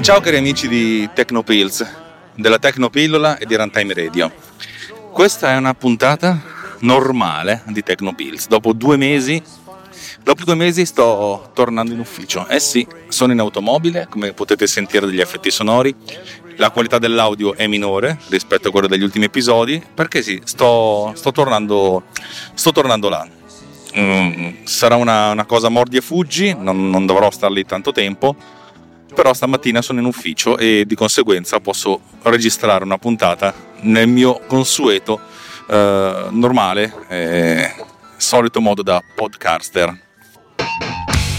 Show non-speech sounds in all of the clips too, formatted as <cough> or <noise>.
Ciao cari amici di Tecnopills, della Tecnopillola e di Runtime Radio. Questa è una puntata normale di Tecnopills. Dopo due mesi, dopo due mesi sto tornando in ufficio. Eh sì, sono in automobile, come potete sentire dagli effetti sonori. La qualità dell'audio è minore rispetto a quella degli ultimi episodi, perché sì, sto, sto, tornando, sto tornando là. Mm, sarà una, una, cosa mordi e fuggi, non, non dovrò star lì tanto tempo, però stamattina sono in ufficio e di conseguenza posso registrare una puntata nel mio consueto, eh, normale, eh, solito modo da podcaster.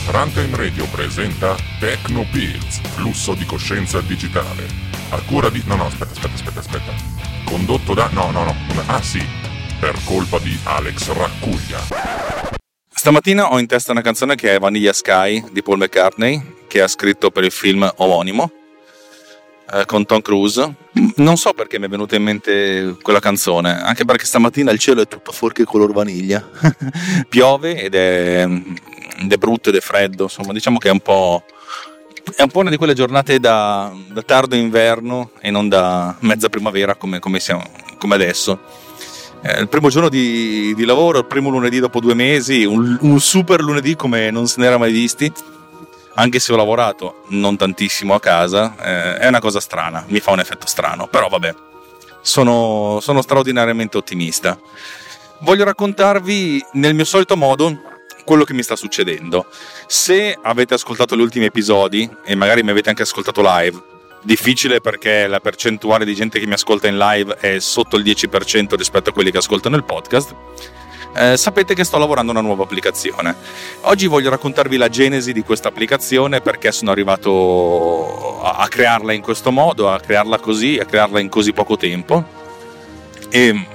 Runtime Radio presenta Tecno Pills, flusso di coscienza digitale. A cura di... No, no, aspetta, aspetta, aspetta. Condotto da... No, no, no. Ah sì, per colpa di Alex Raccuglia. Stamattina ho in testa una canzone che è Vanilla Sky di Paul McCartney, che ha scritto per il film omonimo eh, con Tom Cruise. Non so perché mi è venuta in mente quella canzone, anche perché stamattina il cielo è tutto fuorché color vaniglia. <laughs> Piove ed è, ed è brutto ed è freddo, insomma, diciamo che è un po' è un po' una di quelle giornate da, da tardo inverno e non da mezza primavera come, come, siamo, come adesso. Eh, il primo giorno di, di, lavoro, il primo lunedì dopo due mesi, un, un, super lunedì come non se n'era mai visti, anche se ho lavorato non tantissimo a casa, eh, è una cosa strana, mi fa un effetto strano, però vabbè, sono, sono straordinariamente ottimista. Voglio raccontarvi nel mio solito modo quello che mi sta succedendo. Se avete ascoltato gli ultimi episodi e magari mi avete anche ascoltato live, difficile perché la percentuale di gente che mi ascolta in live è sotto il 10% rispetto a quelli che ascoltano il podcast. Eh, sapete che sto lavorando a una nuova applicazione. Oggi voglio raccontarvi la genesi di questa applicazione perché sono arrivato a, a crearla in questo modo, a crearla così, a crearla in così poco tempo. E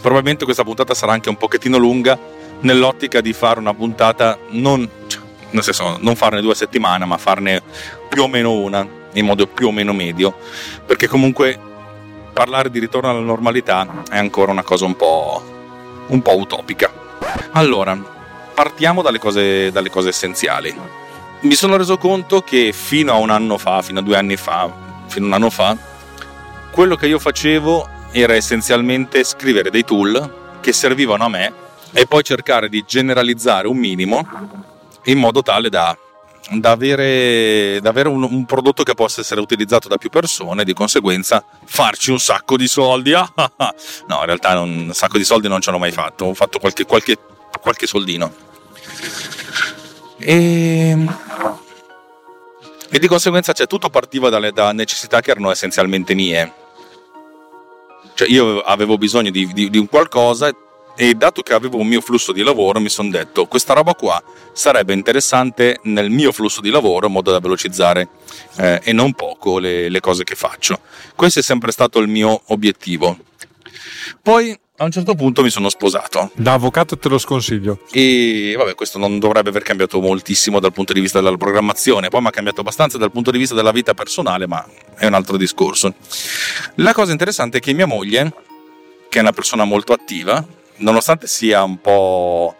probabilmente questa puntata sarà anche un pochettino lunga nell'ottica di fare una puntata non, cioè, nel senso, non farne due settimane, ma farne più o meno una in modo più o meno medio, perché comunque parlare di ritorno alla normalità è ancora una cosa un po', un po utopica. Allora, partiamo dalle cose, dalle cose essenziali. Mi sono reso conto che fino a un anno fa, fino a due anni fa, fino a un anno fa, quello che io facevo era essenzialmente scrivere dei tool che servivano a me e poi cercare di generalizzare un minimo in modo tale da da avere, da avere un, un, prodotto che possa essere utilizzato da più persone e di conseguenza farci un sacco di soldi. <laughs> no, in realtà un sacco di soldi non ce l'ho mai fatto, ho fatto qualche, qualche, qualche soldino. E, e, di conseguenza cioè, tutto partiva dalle, da necessità che erano essenzialmente mie. Cioè, io avevo bisogno di, di, di un qualcosa e dato che avevo un mio flusso di lavoro mi sono detto questa roba qua sarebbe interessante nel mio flusso di lavoro in modo da velocizzare eh, e non poco le, le cose che faccio. Questo è sempre stato il mio obiettivo. Poi a un certo punto mi sono sposato. Da avvocato te lo sconsiglio. E vabbè, questo non dovrebbe aver cambiato moltissimo dal punto di vista della programmazione, poi mi ha cambiato abbastanza dal punto di vista della vita personale, ma è un altro discorso. La cosa interessante è che mia moglie, che è una persona molto attiva, nonostante sia un po'...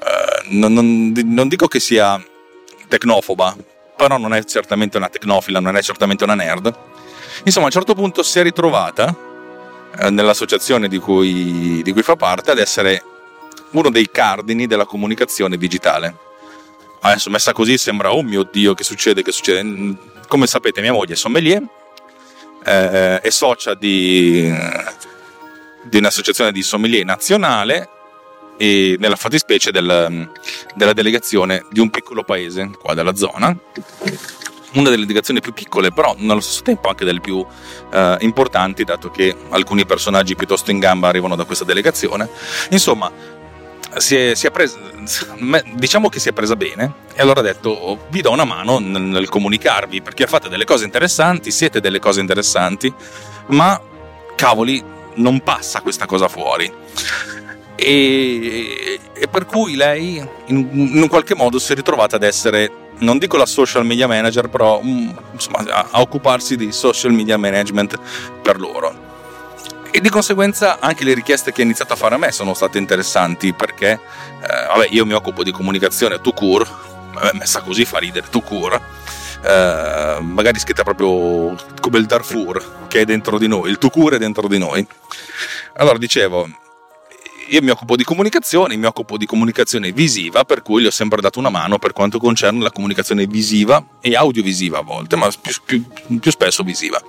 Eh, non, non, non dico che sia tecnofoba, però non è certamente una tecnofila, non è certamente una nerd. Insomma, a un certo punto si è ritrovata eh, nell'associazione di cui, di cui, fa parte ad essere uno dei cardini della comunicazione digitale. Adesso messa così sembra, oh mio Dio, che succede, che succede? Come sapete mia moglie è sommelier, eh, è socia di di un'associazione di sommelier nazionale e nella fattispecie del, della delegazione di un piccolo paese qua della zona una delle delegazioni più piccole, però nello stesso tempo anche delle più eh, importanti, dato che alcuni personaggi piuttosto in gamba arrivano da questa delegazione. Insomma, si è, si è presa, diciamo che si è presa bene, e allora ha detto: oh, Vi do una mano nel, nel comunicarvi perché fate delle cose interessanti, siete delle cose interessanti, ma cavoli, non passa questa cosa fuori. E, e per cui lei in, in, un qualche modo si è ritrovata ad essere, non dico la social media manager, però mm, insomma, a, a occuparsi di social media management per loro. E di conseguenza anche le richieste che ha iniziato a fare a me sono state interessanti perché eh, vabbè, io mi occupo di comunicazione to cure, messa così fa ridere, tu cura. Eh, magari scritta proprio come il Darfur che è dentro di noi, il Tucur è dentro di noi. Allora dicevo, io mi occupo di comunicazione, mi occupo di comunicazione visiva, per cui gli ho sempre dato una mano per quanto concerne la comunicazione visiva e audiovisiva a volte, ma più, più, più spesso visiva.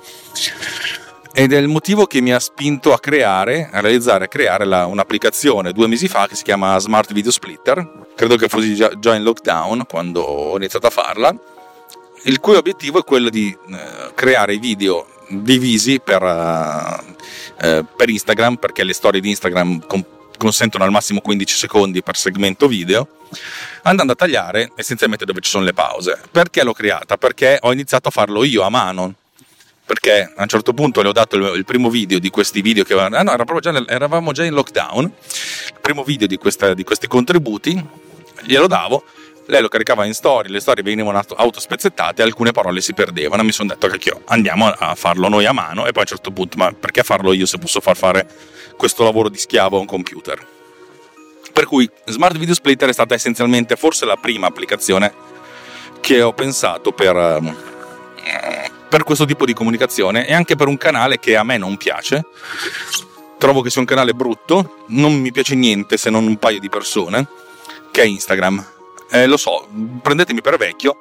Ed è il motivo che mi ha spinto a creare, a realizzare, a creare la, un'applicazione due mesi fa che si chiama Smart Video Splitter. Credo che fosse già, già in lockdown quando ho iniziato a farla il cui obiettivo è quello di eh, creare video divisi per, uh, per, Instagram perché le storie di Instagram con, consentono al massimo 15 secondi per segmento video andando a tagliare essenzialmente dove ci sono le pause. Perché l'ho creata? perché ho iniziato a farlo io a mano. Perché a un certo punto le ho dato il, primo video di questi video che ah no, eravamo già, eravamo già in lockdown. Il primo video di, questa, di questi contributi glielo davo lei lo caricava in storie, le storie venivano autospezzettate, alcune parole si perdevano. Mi sono detto che andiamo a farlo noi a mano e poi a un certo punto, ma perché farlo io se posso far fare questo lavoro di schiavo a un computer? Per cui Smart Video Splitter è stata essenzialmente forse la prima applicazione che ho pensato per, ehm, per questo tipo di comunicazione e anche per un canale che a me non piace. Trovo che sia un canale brutto, non mi piace niente se non un paio di persone, che è Instagram eh, lo so, prendetemi per vecchio,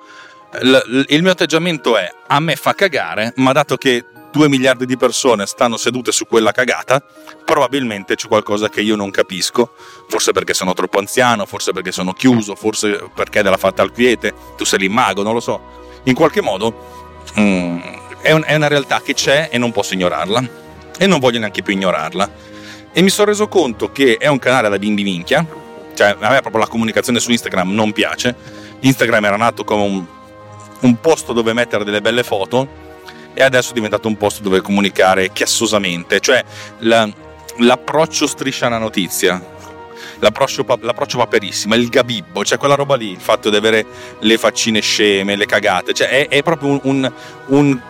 l- il mio atteggiamento è a me fa cagare, ma dato che 2 miliardi di persone stanno sedute su quella cagata, probabilmente c'è qualcosa che io non capisco, forse perché sono troppo anziano, forse perché sono chiuso, forse perché della fatta al quiete, tu sei l'immago, non lo so. In qualche modo mm, è, un, è una realtà che c'è e non posso ignorarla e non voglio neanche più ignorarla. E mi sono reso conto che è un canale da bimbi minchia, cioè a me proprio la comunicazione su Instagram non piace. Instagram era nato come un, un posto dove mettere delle belle foto e adesso è diventato un posto dove comunicare chiassosamente, cioè la, l'approccio striscia alla notizia, l'approccio, l'approccio paperissima, il gabibbo, cioè quella roba lì, il fatto di avere le faccine sceme, le cagate, cioè è, è proprio un, un,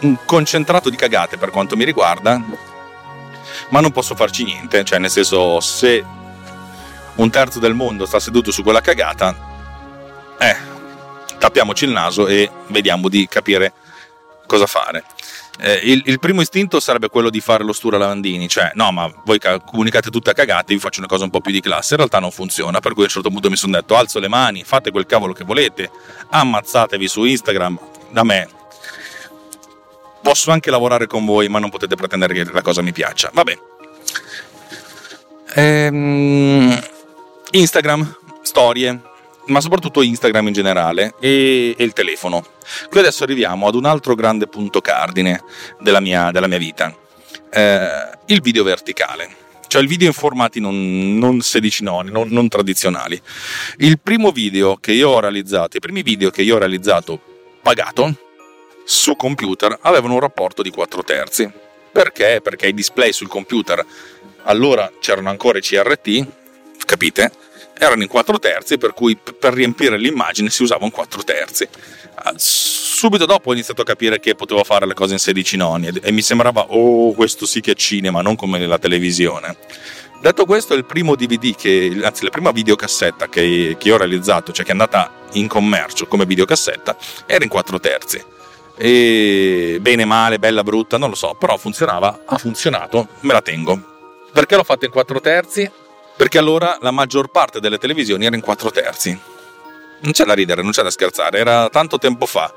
un, concentrato di cagate per quanto mi riguarda, ma non posso farci niente, cioè nel senso se un terzo del mondo sta seduto su quella cagata, eh, tappiamoci il naso e vediamo di capire cosa fare. Eh, il, il, primo istinto sarebbe quello di fare lo stura lavandini, cioè no, ma voi comunicate tutte a cagate, vi faccio una cosa un po' più di classe. In realtà non funziona, per cui a un certo punto mi sono detto alzo le mani, fate quel cavolo che volete, ammazzatevi su Instagram, da me. Posso anche lavorare con voi, ma non potete pretendere che la cosa mi piaccia. Vabbè. Ehm, Instagram, storie, ma soprattutto Instagram in generale e, e, il telefono. Qui adesso arriviamo ad un altro grande punto cardine della mia, della mia vita, eh, il video verticale. Cioè il video in formati non, non 16 noni, non, non tradizionali. Il primo video che io ho realizzato, i primi video che io ho realizzato pagato su computer avevano un rapporto di 4 terzi. Perché? Perché i display sul computer allora c'erano ancora i CRT, capite? Erano in 4 terzi, per cui per riempire l'immagine si usava un 4 terzi. Ah, subito dopo ho iniziato a capire che potevo fare le cose in 16 noni e mi sembrava, oh, questo sì che è cinema, non come nella televisione. Detto questo, il primo DVD, che, anzi la prima videocassetta che, che ho realizzato, cioè che è andata in commercio come videocassetta, era in 4 terzi. E bene, male, bella, brutta, non lo so, però funzionava, ha funzionato, me la tengo. Perché l'ho fatta in 4 terzi? Perché allora la maggior parte delle televisioni era in 4 terzi. Non c'è da ridere, non c'è da scherzare, era tanto tempo fa,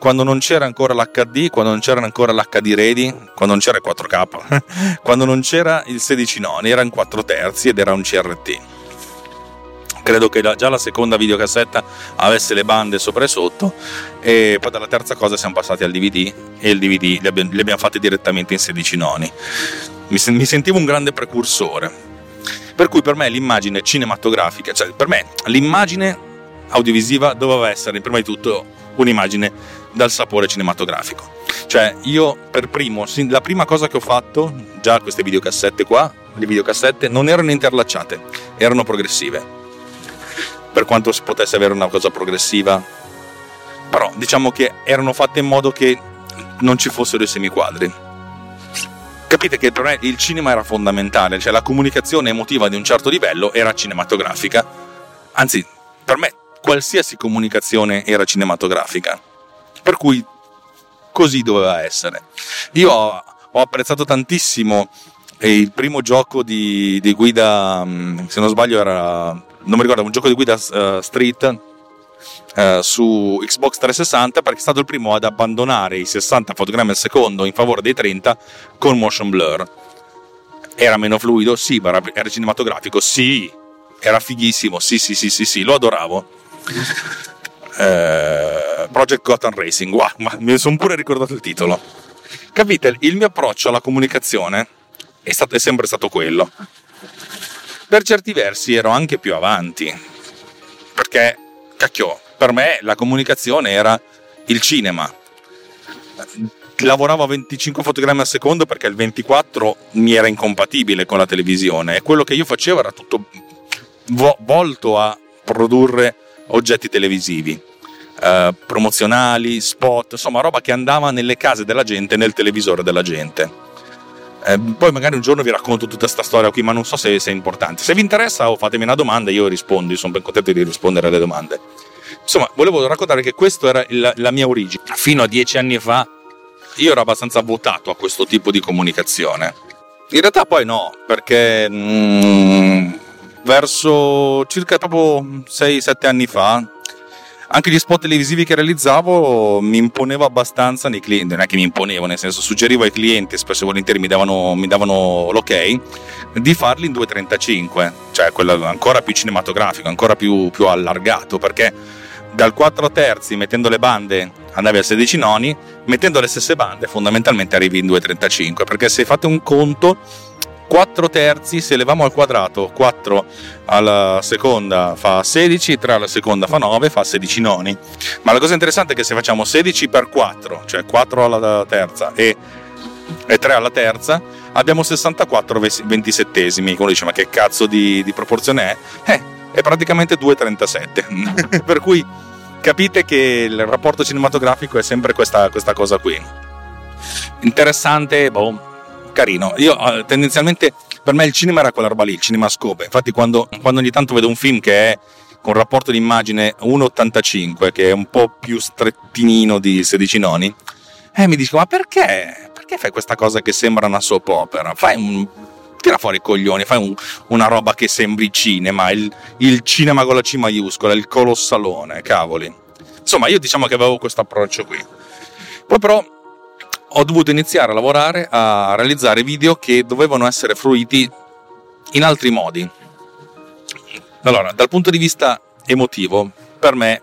quando non c'era ancora l'HD, quando non c'era ancora l'HD ready, quando non c'era il 4K, <laughs> quando non c'era il 16 noni, era in 4 terzi ed era un CRT. Credo che già la seconda videocassetta avesse le bande sopra e sotto e poi dalla terza cosa siamo passati al DVD e il DVD li abbiamo, li abbiamo fatti direttamente in 16 noni. Mi, sentivo un grande precursore, per cui per me l'immagine cinematografica, cioè per me l'immagine audiovisiva doveva essere prima di tutto un'immagine dal sapore cinematografico. Cioè io per primo, la prima cosa che ho fatto, già queste videocassette qua, le videocassette non erano interlacciate, erano progressive. Per quanto si potesse avere una cosa progressiva, però diciamo che erano fatte in modo che non ci fossero i semiquadri capite che per me il cinema era fondamentale, cioè la comunicazione emotiva di un certo livello era cinematografica. Anzi, per me qualsiasi comunicazione era cinematografica. Per cui così doveva essere. Io ho, apprezzato tantissimo il primo gioco di, di, guida, mm, se non sbaglio era, non mi ricordo, un gioco di guida uh, street uh, su Xbox 360 perché è stato il primo ad abbandonare i 60 fotogrammi al secondo in favore dei 30 con motion blur. Era meno fluido? Sì, era, era cinematografico? Sì, era fighissimo, sì, sì, sì, sì, sì, lo adoravo. Eh, Project Gotham Racing, wow, ma mi sono pure ricordato il titolo. Capite, il mio approccio alla comunicazione è, stato, è sempre stato quello. Per certi versi ero anche più avanti, perché, cacchio, per me la comunicazione era il cinema. Lavoravo a 25 fotogrammi al secondo perché il 24 mi era incompatibile con la televisione e quello che io facevo era tutto vo- volto a produrre oggetti televisivi, eh, promozionali, spot, insomma roba che andava nelle case della gente, nel televisore della gente. Eh, poi magari un giorno vi racconto tutta questa storia qui, ma non so se, se, è importante. Se vi interessa o fatemi una domanda, io rispondo, sono ben contento di rispondere alle domande. Insomma, volevo raccontare che questa era il, la mia origine. Fino a dieci anni fa io ero abbastanza votato a questo tipo di comunicazione. In realtà poi no, perché mm, verso circa proprio 6-7 anni fa anche gli spot televisivi che realizzavo mi imponevo abbastanza nei clienti, non è che mi imponevo, nel senso suggerivo ai clienti, spesso e volentieri mi davano, mi davano l'ok, di farli in 2.35, cioè quello ancora più cinematografico, ancora più, più allargato, perché dal 4 terzi mettendo le bande andavi a 16 noni, mettendo le stesse bande fondamentalmente arrivi in 2.35, perché se fate un conto 4 terzi, se leviamo al quadrato 4 alla seconda fa 16, 3 alla seconda fa 9, fa 16 noni. Ma la cosa interessante è che se facciamo 16 per 4, cioè 4 alla terza e, e 3 alla terza, abbiamo 64 ventisettesimi. Uno dice ma che cazzo di, di proporzione è? Eh, è praticamente 2,37. <laughs> per cui capite che il rapporto cinematografico è sempre questa, questa cosa qui. Interessante, boh, carino. Io eh, tendenzialmente per me il cinema era quella roba lì, il cinema scope. Infatti, quando, quando ogni tanto vedo un film che è con rapporto di immagine 1,85, che è un po' più strettinino di 16 noni, eh, mi dico: Ma perché? Perché fai questa cosa che sembra una soap opera? Fai un. Tira fuori i coglioni, fai un, una roba che sembri cinema, il, il cinema con la C maiuscola, il colossalone, cavoli. Insomma, io diciamo che avevo questo approccio qui. Poi però ho dovuto iniziare a lavorare a realizzare video che dovevano essere fruiti in altri modi. Allora, dal punto di vista emotivo, per me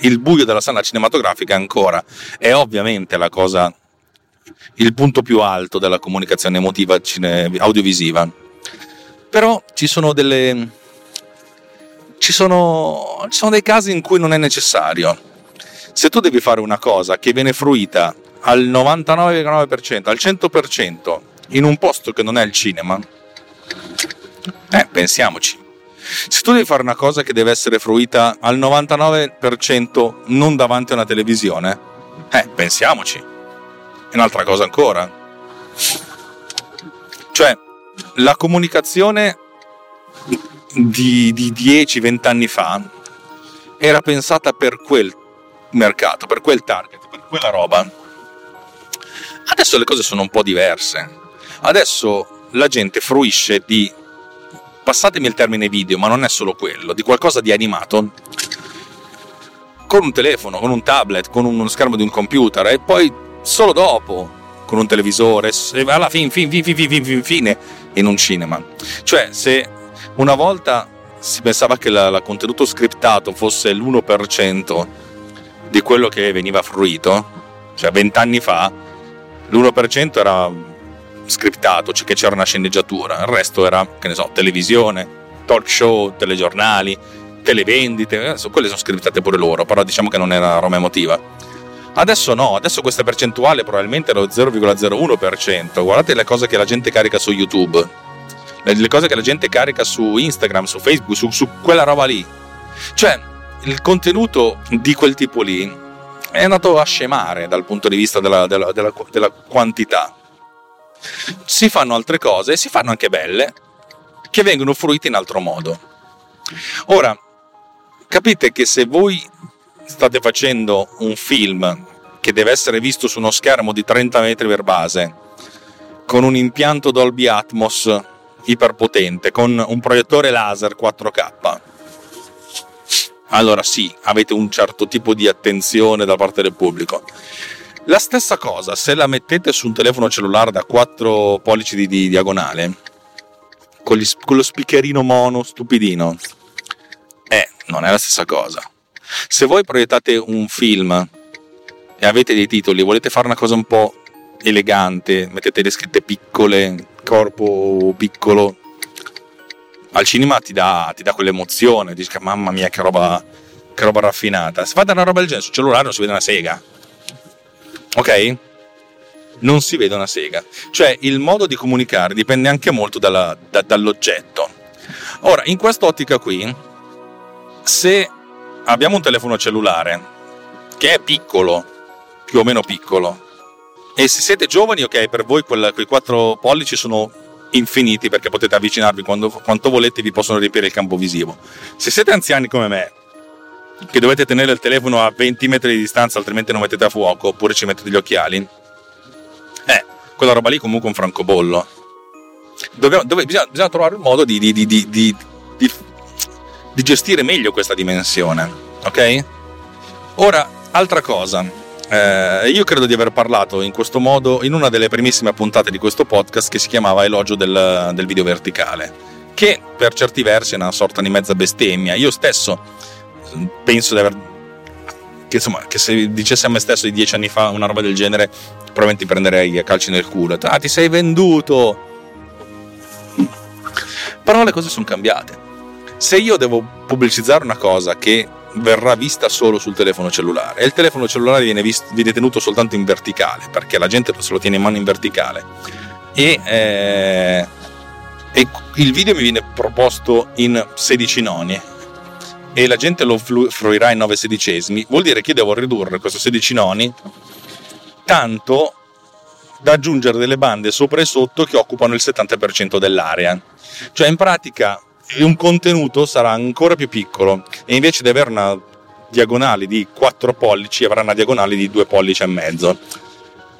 il buio della sala cinematografica ancora è ovviamente la cosa, il punto più alto della comunicazione emotiva cine, audiovisiva. Però ci sono delle. Ci sono, ci sono dei casi in cui non è necessario. Se tu devi fare una cosa che viene fruita al 99,9%, al 100% in un posto che non è il cinema, eh, pensiamoci. Se tu devi fare una cosa che deve essere fruita al 99% non davanti a una televisione, eh, pensiamoci. È un'altra cosa ancora. Cioè, la comunicazione di, di 10-20 anni fa era pensata per quel mercato, per quel target, per quella roba Adesso le cose sono un po' diverse. Adesso la gente fruisce di, passatemi il termine video, ma non è solo quello, di qualcosa di animato con un telefono, con un tablet, con uno schermo di un computer e poi solo dopo con un televisore, alla fine, fin, fin, fin, fin, fin, fine in un cinema. Cioè, se una volta si pensava che il contenuto scriptato fosse l'1% di quello che veniva fruito, cioè vent'anni fa, l'1% era scriptato, cioè che c'era una sceneggiatura, il resto era, che ne so, televisione, talk show, telegiornali, televendite, adesso quelle sono scriptate pure loro, però diciamo che non era Roma emotiva. Adesso no, adesso questa percentuale probabilmente è lo 0,01%. Guardate le cose che la gente carica su YouTube, le cose che la gente carica su Instagram, su Facebook, su, su quella roba lì. Cioè, il contenuto di quel tipo lì è andato a scemare dal punto di vista della, della, della, della quantità. Si fanno altre cose, si fanno anche belle, che vengono fruite in altro modo. Ora, capite che se voi state facendo un film che deve essere visto su uno schermo di 30 metri per base, con un impianto Dolby Atmos iperpotente, con un proiettore laser 4K, allora sì, avete un certo tipo di attenzione da parte del pubblico. La stessa cosa, se la mettete su un telefono cellulare da 4 pollici di, di diagonale, con, gli, con, lo speakerino mono stupidino, eh, non è la stessa cosa. Se voi proiettate un film e avete dei titoli, volete fare una cosa un po' elegante, mettete le scritte piccole, corpo piccolo, al cinema ti dà, ti dà quell'emozione, dici mamma mia che roba, che roba raffinata. Se fate una roba del genere sul cellulare non si vede una sega, ok? Non si vede una sega. Cioè il modo di comunicare dipende anche molto dalla, da, dall'oggetto. Ora, in quest'ottica qui, se abbiamo un telefono cellulare che è piccolo, più o meno piccolo, e se siete giovani, ok, per voi quel, quei 4 pollici sono infiniti perché potete avvicinarvi quando, quanto volete vi possono riempire il campo visivo. Se siete anziani come me, che dovete tenere il telefono a 20 metri di distanza altrimenti non mettete a fuoco oppure ci mettete gli occhiali, eh, quella roba lì comunque è un francobollo. Dove, dove bisogna, bisogna, trovare un modo di, di, di, di, gestire meglio questa dimensione, ok? Ora, altra cosa, eh, io credo di aver parlato in questo modo in una delle primissime puntate di questo podcast che si chiamava Elogio del, del video verticale, che per certi versi è una sorta di mezza bestemmia. Io stesso penso di aver che, insomma, che se dicessi a me stesso di dieci anni fa una roba del genere, probabilmente prenderei a calci nel culo. Ah, ti sei venduto! Però le cose sono cambiate. Se io devo pubblicizzare una cosa che verrà vista solo sul telefono cellulare. E il telefono cellulare viene, visto, viene tenuto soltanto in verticale perché la gente se lo tiene in mano in verticale. E, eh, e il video mi viene proposto in 16 noni. E la gente lo fruirà in 9 sedicesimi. Vuol dire che io devo ridurre questo 16 noni tanto da aggiungere delle bande sopra e sotto che occupano il 70% dell'area. Cioè in pratica un contenuto sarà ancora più piccolo e invece di avere una diagonale di 4 pollici avrà una diagonale di 2 pollici e mezzo.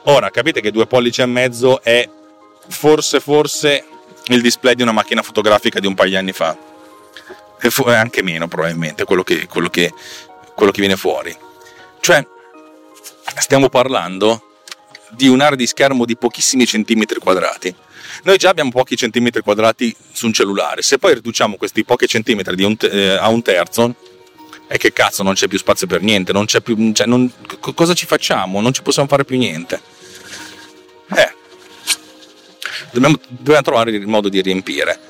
Ora capite che 2 pollici e mezzo è forse forse il display di una macchina fotografica di un paio di anni fa. E anche meno probabilmente quello che, quello che, quello che viene fuori. Cioè, stiamo parlando di un'area di schermo di pochissimi centimetri quadrati noi già abbiamo pochi centimetri quadrati su un cellulare, se poi riduciamo questi pochi centimetri un te- eh, a un terzo, e che cazzo non c'è più spazio per niente, non c'è più, cioè non, c- cosa ci facciamo? Non ci possiamo fare più niente. Eh, dobbiamo, dobbiamo trovare il modo di riempire.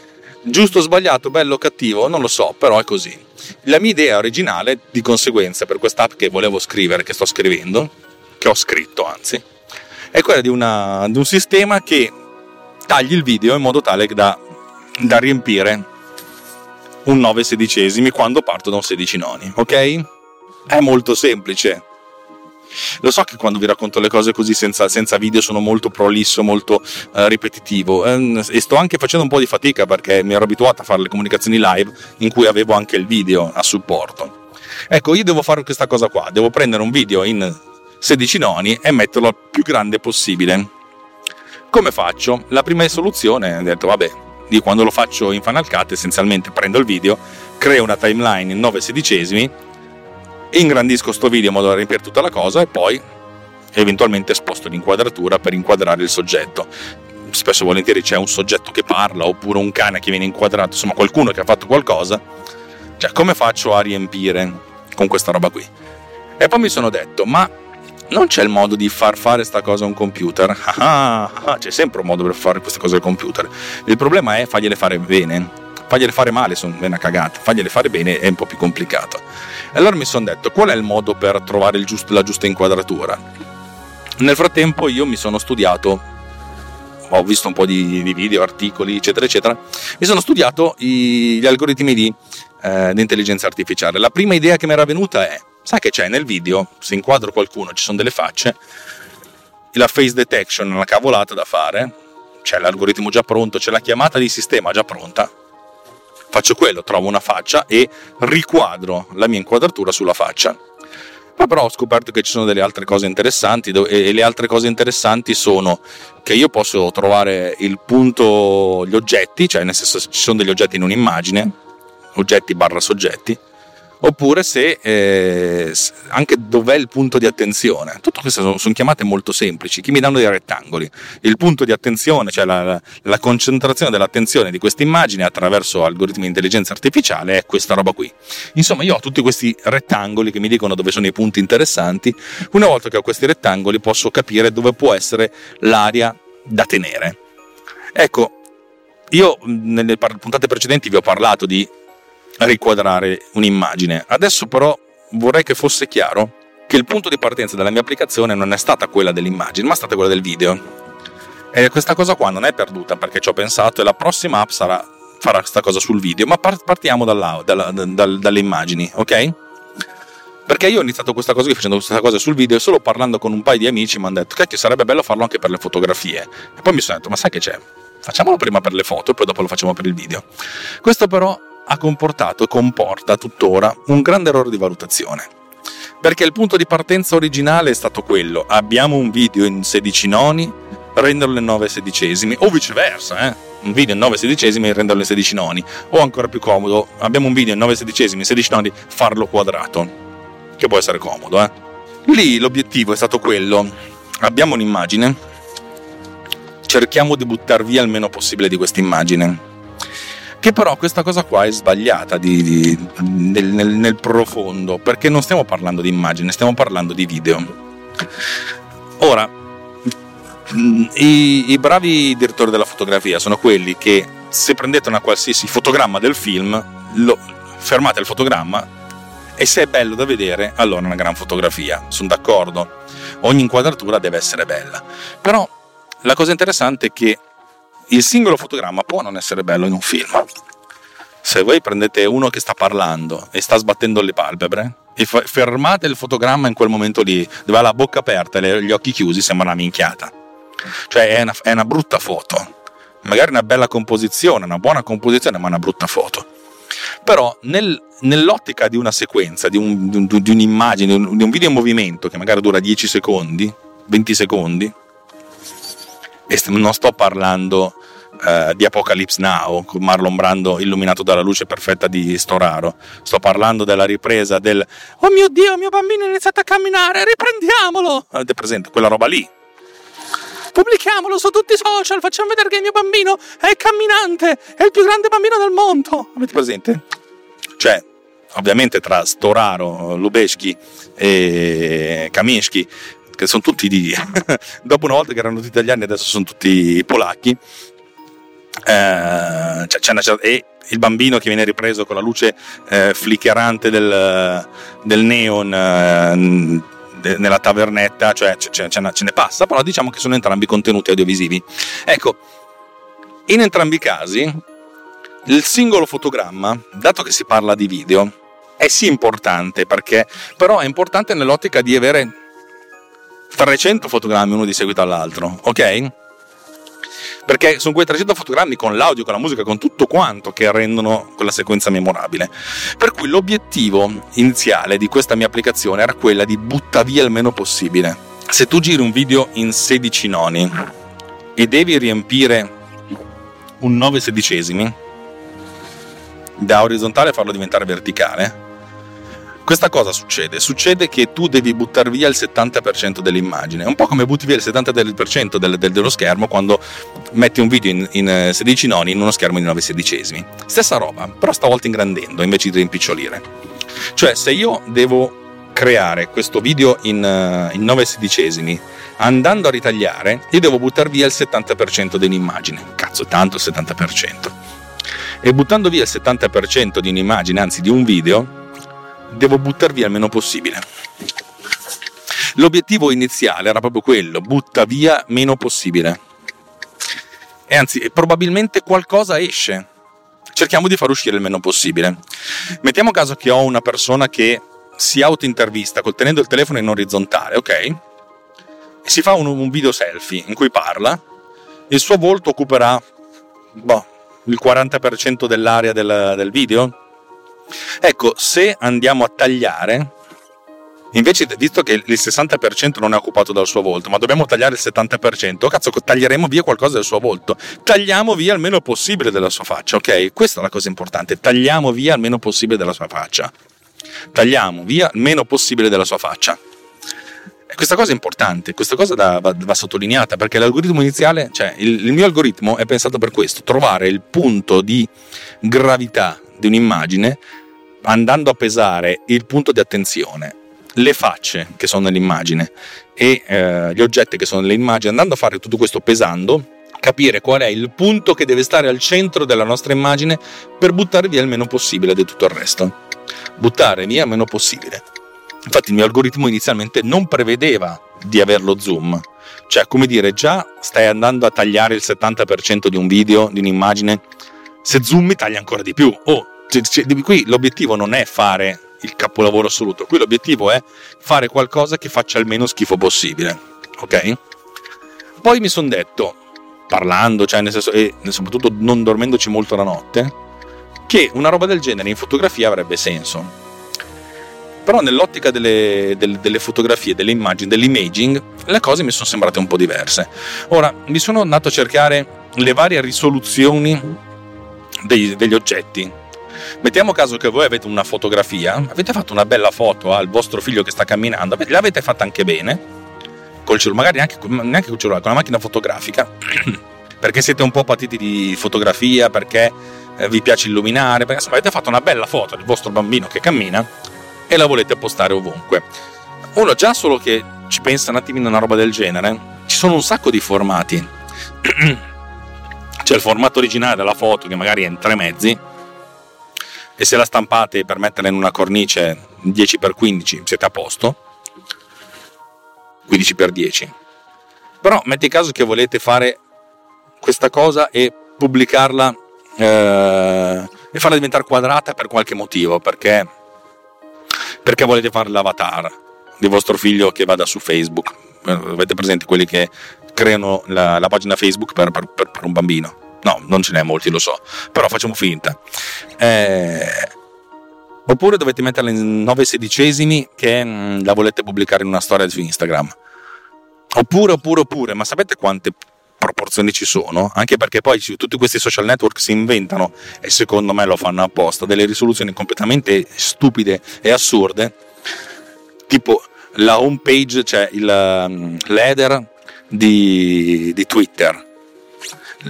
Giusto sbagliato, bello cattivo, non lo so, però è così. La mia idea originale, di conseguenza, per quest'app che volevo scrivere, che sto scrivendo, che ho scritto anzi, è quella di, una, di un sistema che tagli il video in modo tale da, da riempire un 9 sedicesimi quando parto da un 16 noni, ok? È molto semplice. Lo so che quando vi racconto le cose così senza, senza video sono molto prolisso, molto eh, ripetitivo eh, e sto anche facendo un po' di fatica perché mi ero abituato a fare le comunicazioni live in cui avevo anche il video a supporto. Ecco, io devo fare questa cosa qua, devo prendere un video in 16 noni e metterlo il più grande possibile come faccio? La prima soluzione, ho detto vabbè, di quando lo faccio in Final Cut essenzialmente prendo il video, creo una timeline in 9 sedicesimi, ingrandisco sto video in modo da riempire tutta la cosa e poi eventualmente sposto l'inquadratura per inquadrare il soggetto. Spesso e volentieri c'è un soggetto che parla oppure un cane che viene inquadrato, insomma qualcuno che ha fatto qualcosa. Cioè, come faccio a riempire con questa roba qui? E poi mi sono detto, ma non c'è il modo di far fare questa cosa a un computer. <laughs> Ah, ah, c'è sempre un modo per fare queste cose al computer. Il problema è fargliele fare bene. Fargliele fare male sono una cagata, fargliele fare bene è un po' più complicato. Allora mi sono detto qual è il modo per trovare giusto, la giusta inquadratura. Nel frattempo io mi sono studiato, ho visto un po' di, di video, articoli, eccetera, eccetera. Mi sono studiato i, gli algoritmi di, eh, di intelligenza artificiale. La prima idea che mi era venuta è Sai che c'è nel video, se inquadro qualcuno, ci sono delle facce, la face detection è una cavolata da fare, c'è l'algoritmo già pronto, c'è la chiamata di sistema già pronta. Faccio quello, trovo una faccia e riquadro la mia inquadratura sulla faccia. Ma però ho scoperto che ci sono delle altre cose interessanti e le altre cose interessanti sono che io posso trovare il punto, gli oggetti, cioè nel senso ci sono degli oggetti in un'immagine, oggetti barra soggetti, oppure se eh, anche dov'è il punto di attenzione. Tutte queste sono, sono, chiamate molto semplici, che mi danno dei rettangoli. Il punto di attenzione, cioè la, la, concentrazione dell'attenzione di questa immagine attraverso algoritmi di intelligenza artificiale è questa roba qui. Insomma, io ho tutti questi rettangoli che mi dicono dove sono i punti interessanti. Una volta che ho questi rettangoli posso capire dove può essere l'area da tenere. Ecco, io nelle puntate precedenti vi ho parlato di riquadrare un'immagine. Adesso però vorrei che fosse chiaro che il punto di partenza della mia applicazione non è stata quella dell'immagine, ma è stata quella del video. E questa cosa qua non è perduta perché ci ho pensato e la prossima app sarà, farà questa cosa sul video, ma partiamo dalla, dalla, dal, dalle immagini, ok? Perché io ho iniziato questa cosa qui facendo questa cosa sul video e solo parlando con un paio di amici mi hanno detto che sarebbe bello farlo anche per le fotografie. E poi mi sono detto, ma sai che c'è? Facciamolo prima per le foto e poi dopo lo facciamo per il video. Questo però ha comportato e comporta tuttora un grande errore di valutazione. Perché il punto di partenza originale è stato quello, abbiamo un video in 16 noni, renderlo in 9 sedicesimi, o viceversa, eh? un video in 9 sedicesimi e renderlo in 16 noni, o ancora più comodo, abbiamo un video in 9 sedicesimi, 16 noni, farlo quadrato, che può essere comodo. Eh? Lì l'obiettivo è stato quello, abbiamo un'immagine, cerchiamo di buttare via il meno possibile di questa immagine che però questa cosa qua è sbagliata di, di, nel, nel, nel profondo, perché non stiamo parlando di immagine, stiamo parlando di video. Ora, i, i, bravi direttori della fotografia sono quelli che se prendete una qualsiasi fotogramma del film, lo, fermate il fotogramma e se è bello da vedere, allora è una gran fotografia. Sono d'accordo. Ogni inquadratura deve essere bella. Però la cosa interessante è che il singolo fotogramma può non essere bello in un film. Se voi prendete uno che sta parlando e sta sbattendo le palpebre e fermate il fotogramma in quel momento lì, dove ha la bocca aperta e gli occhi chiusi, sembra una minchiata. Cioè è una, è una brutta foto. Magari una bella composizione, una buona composizione, ma una brutta foto. Però nel, nell'ottica di una sequenza, di, un, di, di un'immagine, di un, di un video in movimento che magari dura 10 secondi, 20 secondi, e non sto parlando uh, di Apocalypse Now, con Marlon Brando illuminato dalla luce perfetta di Storaro, sto parlando della ripresa del Oh mio Dio, mio bambino è iniziato a camminare, riprendiamolo! Avete presente quella roba lì? Pubblichiamolo su tutti i social, facciamo vedere che il mio bambino è camminante, è il più grande bambino del mondo. Avete presente? Cioè, ovviamente tra Storaro, Lubeschi e Kaminsky che sono tutti di... <laughs> dopo una volta che erano tutti italiani adesso sono tutti polacchi, eh, c'è una e il bambino che viene ripreso con la luce eh, flickerante del, del neon eh, nella tavernetta, cioè ce, ce, ce, ne passa, però diciamo che sono entrambi contenuti audiovisivi. Ecco, in entrambi i casi il singolo fotogramma, dato che si parla di video, è sì importante perché però è importante nell'ottica di avere 300 fotogrammi uno di seguito all'altro, ok? Perché sono quei 300 fotogrammi con l'audio, con la musica, con tutto quanto che rendono quella sequenza memorabile. Per cui l'obiettivo iniziale di questa mia applicazione era quella di buttare via il meno possibile. Se tu giri un video in 16 noni e devi riempire un 9 sedicesimi, da orizzontale farlo diventare verticale, questa cosa succede? Succede che tu devi buttare via il 70% dell'immagine, un po' come butti via il 70% del, del, dello schermo quando metti un video in, in 16 eh, noni in uno schermo di 9 sedicesimi. Stessa roba, però stavolta ingrandendo invece di rimpicciolire. Cioè, se io devo creare questo video in, uh, in 9 sedicesimi andando a ritagliare, io devo buttare via il 70% dell'immagine. Cazzo, tanto il 70%. E buttando via il 70% di un'immagine, anzi di un video, devo buttar via il meno possibile. L'obiettivo iniziale era proprio quello, butta via meno possibile. E anzi, probabilmente qualcosa esce. Cerchiamo di far uscire il meno possibile. Mettiamo caso che ho una persona che si auto-intervista tenendo il telefono in orizzontale, ok? E si fa un, un video selfie in cui parla, il suo volto occuperà boh, il 40% dell'area del, del video? Ecco, se andiamo a tagliare, invece, visto che il 60% non è occupato dal suo volto, ma dobbiamo tagliare il 70%, cazzo, taglieremo via qualcosa del suo volto. Tagliamo via il meno possibile della sua faccia, ok? Questa è la cosa importante. Tagliamo via il meno possibile della sua faccia. Tagliamo via il meno possibile della sua faccia. Questa cosa è importante, questa cosa va, va, va sottolineata perché l'algoritmo iniziale, cioè il, il mio algoritmo è pensato per questo, trovare il punto di gravità di un'immagine andando a pesare il punto di attenzione, le facce che sono nell'immagine e eh, gli oggetti che sono nell'immagine, andando a fare tutto questo pesando, capire qual è il punto che deve stare al centro della nostra immagine per buttare via il meno possibile di tutto il resto. Buttare via il meno possibile. Infatti il mio algoritmo inizialmente non prevedeva di averlo zoom, cioè come dire già stai andando a tagliare il 70% di un video, di un'immagine, se zoomi taglia ancora di più. Oh, qui l'obiettivo non è fare il capolavoro assoluto, qui l'obiettivo è fare qualcosa che faccia il meno schifo possibile, ok? Poi mi sono detto, parlando, cioè nel senso, e soprattutto non dormendoci molto la notte, che una roba del genere in fotografia avrebbe senso però nell'ottica delle, delle, delle, fotografie, delle immagini, dell'imaging, le cose mi sono sembrate un po' diverse. Ora, mi sono andato a cercare le varie risoluzioni dei, degli oggetti. Mettiamo caso che voi avete una fotografia, avete fatto una bella foto al vostro figlio che sta camminando, l'avete fatta anche bene, col cellulare, magari neanche, neanche col cellulare, con la macchina fotografica, <clears throat> perché siete un po' patiti di fotografia, perché eh, vi piace illuminare, perché insomma, avete fatto una bella foto del vostro bambino che cammina e la volete postare ovunque. Uno già solo che ci pensa un attimino a una roba del genere, ci sono un sacco di formati. <clears throat> C'è il formato originale della foto che magari è in tre mezzi e se la stampate per metterla in una cornice 10x15 siete a posto. 15x10. Però metti caso che volete fare questa cosa e pubblicarla eh, e farla diventare quadrata per qualche motivo, perché perché volete fare l'avatar di vostro figlio che vada su Facebook. Eh, avete presente quelli che creano la, la pagina Facebook per, per, per, un bambino? No, non ce n'è molti, lo so, però facciamo finta. Eh, oppure dovete metterla in 9 sedicesimi che mh, mm, la volete pubblicare in una storia su Instagram. Oppure, oppure, oppure, ma sapete quante proporzioni ci sono, anche perché poi tutti questi social network si inventano e secondo me lo fanno apposta, delle risoluzioni completamente stupide e assurde, tipo la home page, cioè il, um, di, di Twitter,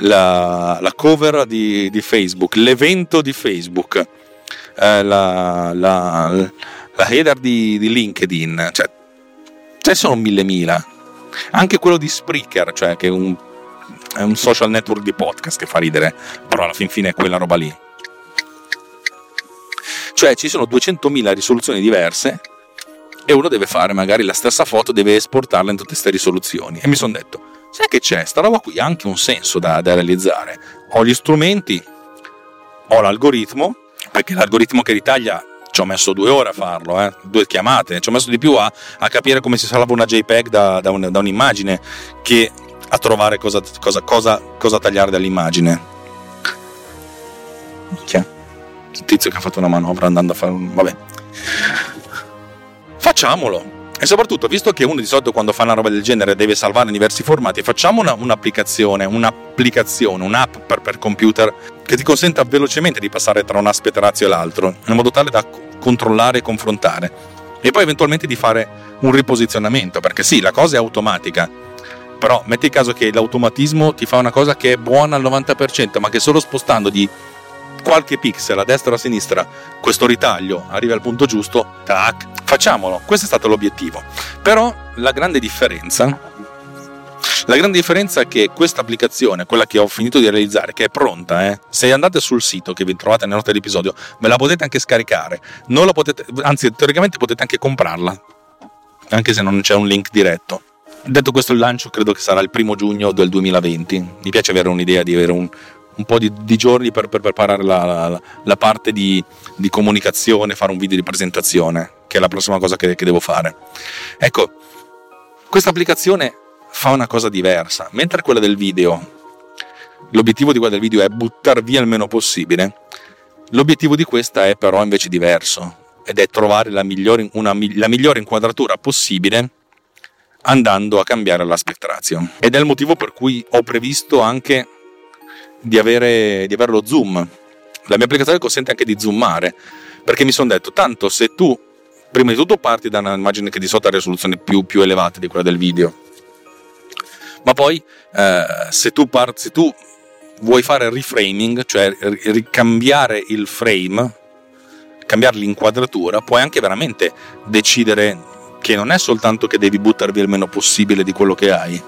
la, la cover di, di, Facebook, l'evento di Facebook, eh, la, la, la, header di, di LinkedIn, cioè ce sono mille mila. Anche quello di Spreaker, cioè che è un è un social network di podcast che fa ridere, però alla fin fine è quella roba lì. Cioè ci sono 200.000 risoluzioni diverse e uno deve fare magari la stessa foto, deve esportarla in tutte queste risoluzioni. E mi sono detto, sai che c'è? Sta roba qui ha anche un senso da, da realizzare. Ho gli strumenti, ho l'algoritmo, perché l'algoritmo che ritaglia ci ho messo due ore a farlo, eh? due chiamate, ci ho messo di più a, a capire come si salva una JPEG da, da, un, da un'immagine che a trovare cosa, cosa, cosa, cosa tagliare dall'immagine. Minchia. Il tizio che ha fatto una manovra andando a fare un... vabbè. Facciamolo. E soprattutto, visto che uno di solito quando fa una roba del genere deve salvare in diversi formati, facciamo una, un'applicazione, un'applicazione, un'app per, per, computer che ti consenta velocemente di passare tra un aspect ratio e l'altro, in modo tale da controllare e confrontare. E poi eventualmente di fare un riposizionamento, perché sì, la cosa è automatica, però metti caso che l'automatismo ti fa una cosa che è buona al 90%, ma che solo spostando di qualche pixel a destra o a sinistra questo ritaglio arriva al punto giusto, tac, facciamolo. Questo è stato l'obiettivo. Però la grande differenza la grande differenza è che questa applicazione, quella che ho finito di realizzare, che è pronta, eh, se andate sul sito che vi trovate nella nota dell'episodio, ve la potete anche scaricare. Potete, anzi, teoricamente potete anche comprarla, anche se non c'è un link diretto. Detto questo, il lancio credo che sarà il primo giugno del 2020. Mi piace avere un'idea di avere un, un po' di, di, giorni per, per preparare la, la, la parte di, di, comunicazione, fare un video di presentazione, che è la prossima cosa che, che devo fare. Ecco, questa applicazione fa una cosa diversa, mentre quella del video l'obiettivo di guardare il video è buttare via il meno possibile, l'obiettivo di questa è però invece diverso ed è trovare la migliore, una, la migliore inquadratura possibile andando a cambiare l'aspect ratio. Ed è il motivo per cui ho previsto anche di avere, di avere lo zoom. La mia applicazione consente anche di zoomare, perché mi sono detto, tanto se tu prima di tutto parti da un'immagine che di solito ha risoluzione più, più elevata di quella del video, ma poi eh, se, tu parti, se tu vuoi fare reframing, cioè ricambiare il frame, cambiare l'inquadratura, puoi anche veramente decidere che non è soltanto che devi buttare via il meno possibile di quello che hai,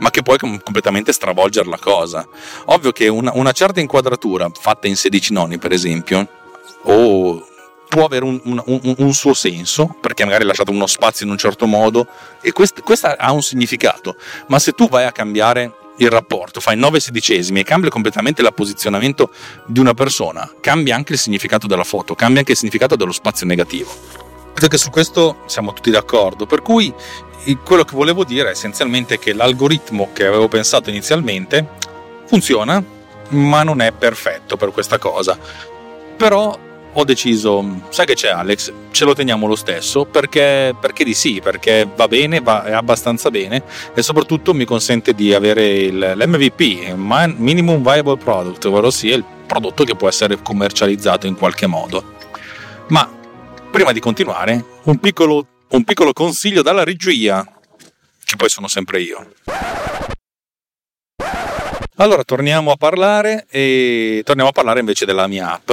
ma che puoi completamente stravolgere la cosa. Ovvio che una, una certa inquadratura fatta in 16 noni, per esempio, o può avere un, un, un, suo senso, perché magari hai lasciato uno spazio in un certo modo, e questo, questo ha un significato. Ma se tu vai a cambiare il rapporto, fai 9 sedicesimi e cambia completamente il posizionamento di una persona, cambia anche il significato della foto, cambia anche il significato dello spazio negativo. Credo che su questo siamo tutti d'accordo, per cui quello che volevo dire è essenzialmente che l'algoritmo che avevo pensato inizialmente funziona, ma non è perfetto per questa cosa. Però ho deciso, sai che c'è Alex, ce lo teniamo lo stesso perché, perché di sì, perché va bene, va, abbastanza bene e soprattutto mi consente di avere il, l'MVP, Minimum Viable Product, ovvero sia il prodotto che può essere commercializzato in qualche modo. Ma prima di continuare, un piccolo, un piccolo consiglio dalla regia, che poi sono sempre io. Allora torniamo a parlare e torniamo a parlare invece della mia app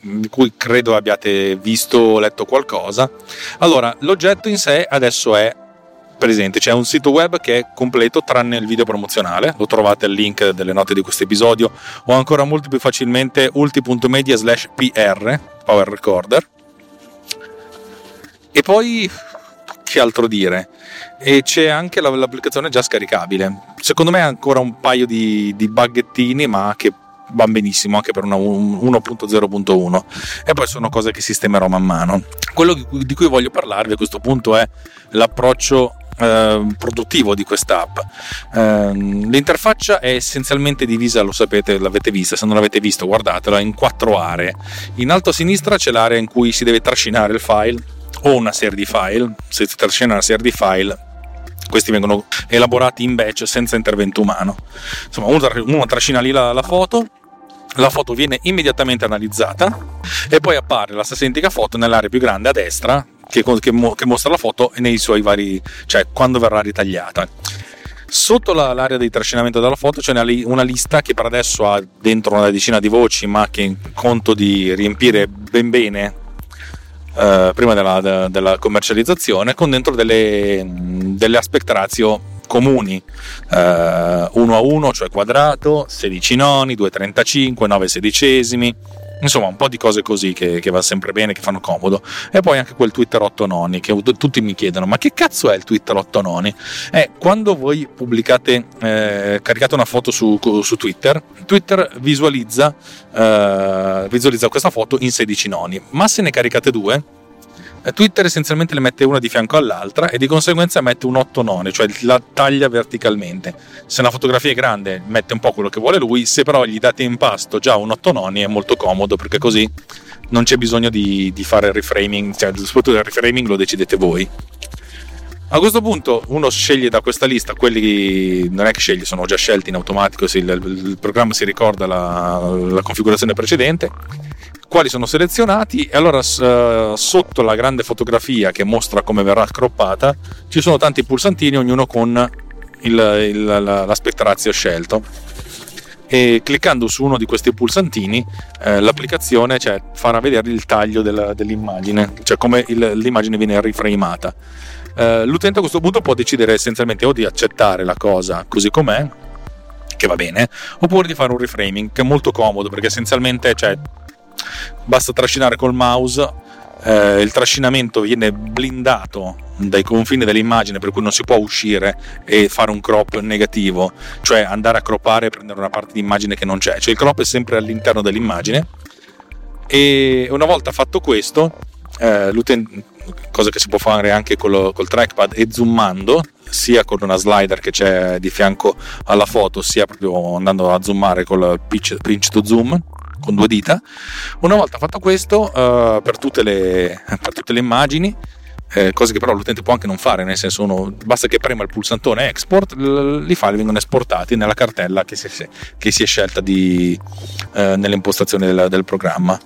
di cui credo abbiate visto o letto qualcosa. Allora, l'oggetto in sé adesso è presente, c'è un sito web che è completo tranne il video promozionale, lo trovate al link delle note di questo episodio o ancora molto più facilmente ulti.media slash pr, power recorder. E poi che altro dire? E c'è anche l'applicazione già scaricabile. Secondo me ancora un paio di, di buggettini, ma che va benissimo anche per una 1.0.1 e poi sono cose che sistemerò man mano. Quello di cui voglio parlarvi a questo punto è l'approccio eh, produttivo di quest'app. Eh, l'interfaccia è essenzialmente divisa, lo sapete, l'avete vista, se non l'avete visto guardatela, in quattro aree. In alto a sinistra c'è l'area in cui si deve trascinare il file o una serie di file, se si trascina una serie di file questi vengono elaborati in batch senza intervento umano. Insomma, uno, trascina lì la, la foto, la foto viene immediatamente analizzata e poi appare la stessa identica foto nell'area più grande a destra che, che, che mostra la foto nei suoi vari, cioè quando verrà ritagliata. Sotto la, l'area di trascinamento della foto c'è una, una, lista che per adesso ha dentro una decina di voci, ma che conto di riempire ben bene eh, prima della, della, commercializzazione, con dentro delle, delle aspect ratio comuni, eh, 1 a 1, cioè quadrato, 16 noni, 2,35, 9 sedicesimi, insomma un po' di cose così che, che, va sempre bene, che fanno comodo. E poi anche quel Twitter 8 noni, che tutti mi chiedono, ma che cazzo è il Twitter 8 noni? Eh, quando voi pubblicate, eh, caricate una foto su, su Twitter, Twitter visualizza, eh, visualizza questa foto in 16 noni, ma se ne caricate due, Twitter essenzialmente le mette una di fianco all'altra e di conseguenza mette un 8 none, cioè la taglia verticalmente. Se una fotografia è grande mette un po' quello che vuole lui, se però gli date in pasto già un 8 noni è molto comodo perché così non c'è bisogno di, di fare il reframing, cioè soprattutto il reframing lo decidete voi. A questo punto uno sceglie da questa lista quelli, non è che sceglie, sono già scelti in automatico, il, il programma si ricorda la, la configurazione precedente quali sono selezionati e allora uh, sotto la grande fotografia che mostra come verrà croppata ci sono tanti pulsantini ognuno con il, il, l'aspect ratio scelto. E cliccando su uno di questi pulsantini eh, l'applicazione cioè, farà vedere il taglio della, dell'immagine cioè come il, l'immagine viene riframata. Eh, l'utente a questo punto può decidere essenzialmente o di accettare la cosa così com'è che va bene oppure di fare un reframing che è molto comodo perché essenzialmente cioè, basta trascinare col mouse, eh, il trascinamento viene blindato dai confini dell'immagine per cui non si può uscire e fare un crop negativo, cioè andare a croppare e prendere una parte di immagine che non c'è, cioè il crop è sempre all'interno dell'immagine. E una volta fatto questo eh, cosa che si può fare anche col, col trackpad e zoomando sia con una slider che c'è di fianco alla foto sia proprio andando a zoomare col pitch, pinch to zoom con due dita una volta fatto questo uh, per, tutte le, per tutte le immagini eh, cose che però l'utente può anche non fare, nel senso uno, basta che prema il pulsantone export, l- i file vengono esportati nella cartella che si, che si è scelta di, eh, nell'impostazione del, del programma.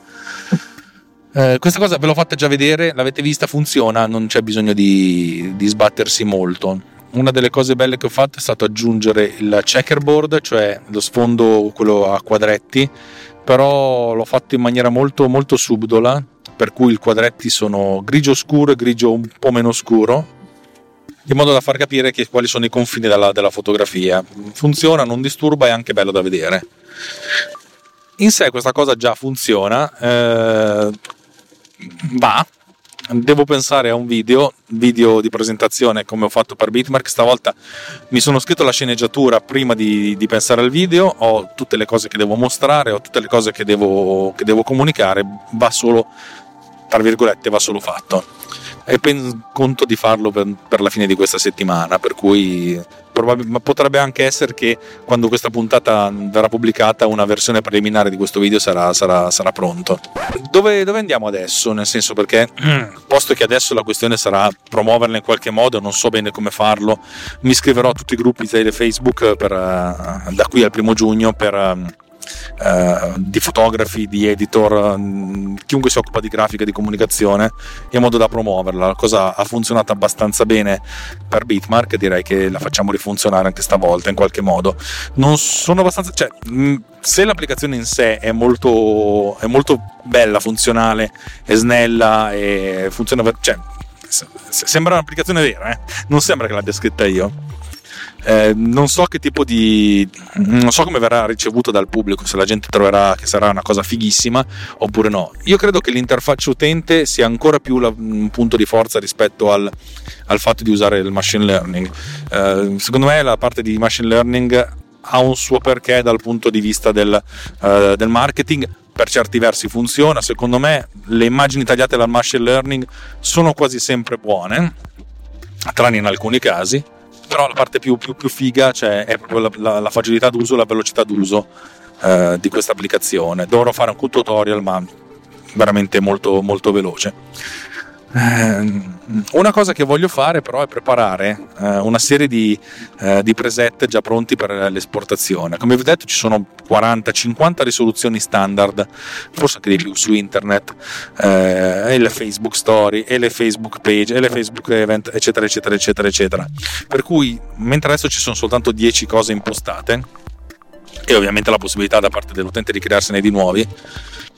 Eh, questa cosa ve l'ho fatta già vedere, l'avete vista, funziona, non c'è bisogno di, di sbattersi molto una delle cose belle che ho fatto è stato aggiungere il checkerboard, cioè lo sfondo quello a quadretti, però l'ho fatto in maniera molto molto subdola per cui i quadretti sono grigio scuro e grigio un po' meno scuro, in modo da far capire che, quali sono i confini della, della fotografia. Funziona, non disturba, è anche bello da vedere. In sé questa cosa già funziona, eh, va, devo pensare a un video, video di presentazione come ho fatto per Bitmark. Stavolta mi sono scritto la sceneggiatura prima di, di, pensare al video, ho tutte le cose che devo mostrare, ho tutte le cose che devo, che devo comunicare, va solo tra virgolette va solo fatto. E pen- conto di farlo per, per, la fine di questa settimana per cui probab- potrebbe anche essere che quando questa puntata verrà pubblicata una versione preliminare di questo video sarà, sarà, sarà pronto. Dove, dove, andiamo adesso? Nel senso perché <clears throat> posto che adesso la questione sarà promuoverla in qualche modo non so bene come farlo mi iscriverò a tutti i gruppi di Facebook per, uh, da qui al primo giugno per uh, eh, di fotografi, di editor, mm, chiunque si occupa di grafica e di comunicazione, in modo da promuoverla. La cosa ha funzionato abbastanza bene per Bitmark, direi che la facciamo rifunzionare anche stavolta in qualche modo. Non sono abbastanza. Cioè, mm, se l'applicazione in sé è molto, è molto bella, funzionale, è snella e funziona. Cioè, sembra un'applicazione vera, eh? non sembra che l'abbia scritta io eh, non so che tipo di non so come verrà ricevuto dal pubblico se la gente troverà che sarà una cosa fighissima oppure no. Io credo che l'interfaccia utente sia ancora più la, un punto di forza rispetto al, al, fatto di usare il machine learning. Eh, secondo me la parte di machine learning ha un suo perché dal punto di vista del, uh, del marketing per certi versi funziona. Secondo me le immagini tagliate dal machine learning sono quasi sempre buone tranne in alcuni casi però la parte più, più, più figa cioè, è proprio la, la, la, facilità d'uso, la velocità d'uso eh, di questa applicazione. Dovrò fare un tutorial, ma veramente molto, molto veloce. Eh, una cosa che voglio fare però è preparare eh, una serie di, eh, di, preset già pronti per l'esportazione. Come vi ho detto ci sono 40-50 risoluzioni standard, forse anche di più su internet, e le Facebook story, e le Facebook page, e le Facebook event, eccetera, eccetera, eccetera, eccetera. Per cui mentre adesso ci sono soltanto 10 cose impostate, e ovviamente la possibilità da parte dell'utente di crearsene di nuovi,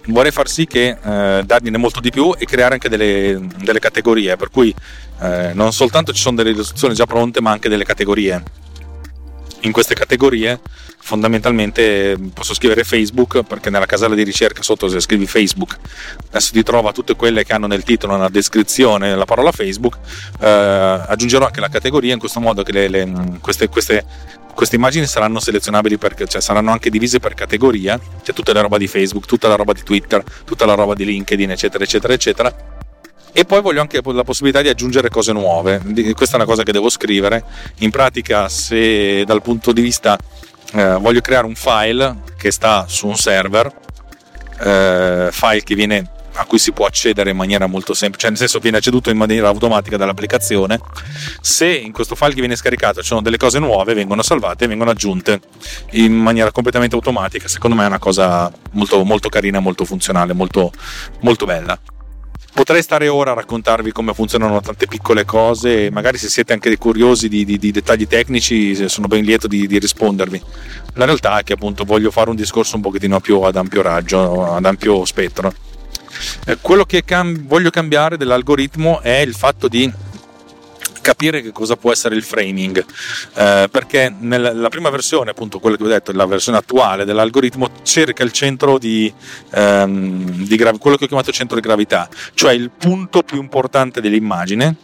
vorrei far sì che eh, dargliene molto di più e creare anche delle, delle categorie, per cui eh, non soltanto ci sono delle istruzioni già pronte, ma anche delle categorie. In queste categorie fondamentalmente posso scrivere Facebook perché nella casella di ricerca sotto se scrivi Facebook adesso ti trova tutte quelle che hanno nel titolo nella descrizione la parola Facebook eh, aggiungerò anche la categoria in questo modo che le, le, queste, queste queste immagini saranno selezionabili perché cioè, saranno anche divise per categoria, c'è tutta la roba di Facebook, tutta la roba di Twitter, tutta la roba di LinkedIn, eccetera, eccetera, eccetera. E poi voglio anche la possibilità di aggiungere cose nuove. Questa è una cosa che devo scrivere. In pratica, se dal punto di vista eh, voglio creare un file che sta su un server, eh, file che viene a cui si può accedere in maniera molto semplice, cioè nel senso viene acceduto in maniera automatica dall'applicazione. Se in questo file che viene scaricato ci sono delle cose nuove, vengono salvate e vengono aggiunte in maniera completamente automatica. Secondo me è una cosa molto, molto carina, molto funzionale, molto, molto bella. Potrei stare ora a raccontarvi come funzionano tante piccole cose magari se siete anche curiosi di, di, di dettagli tecnici sono ben lieto di, di, rispondervi. La realtà è che appunto voglio fare un discorso un pochettino più ad ampio raggio, ad ampio spettro. Eh, quello che cam- voglio cambiare dell'algoritmo è il fatto di capire che cosa può essere il framing. Eh, perché nella prima versione appunto quella che ho detto la versione attuale dell'algoritmo cerca il centro di, ehm, di gra- quello che ho chiamato centro di gravità cioè il punto più importante dell'immagine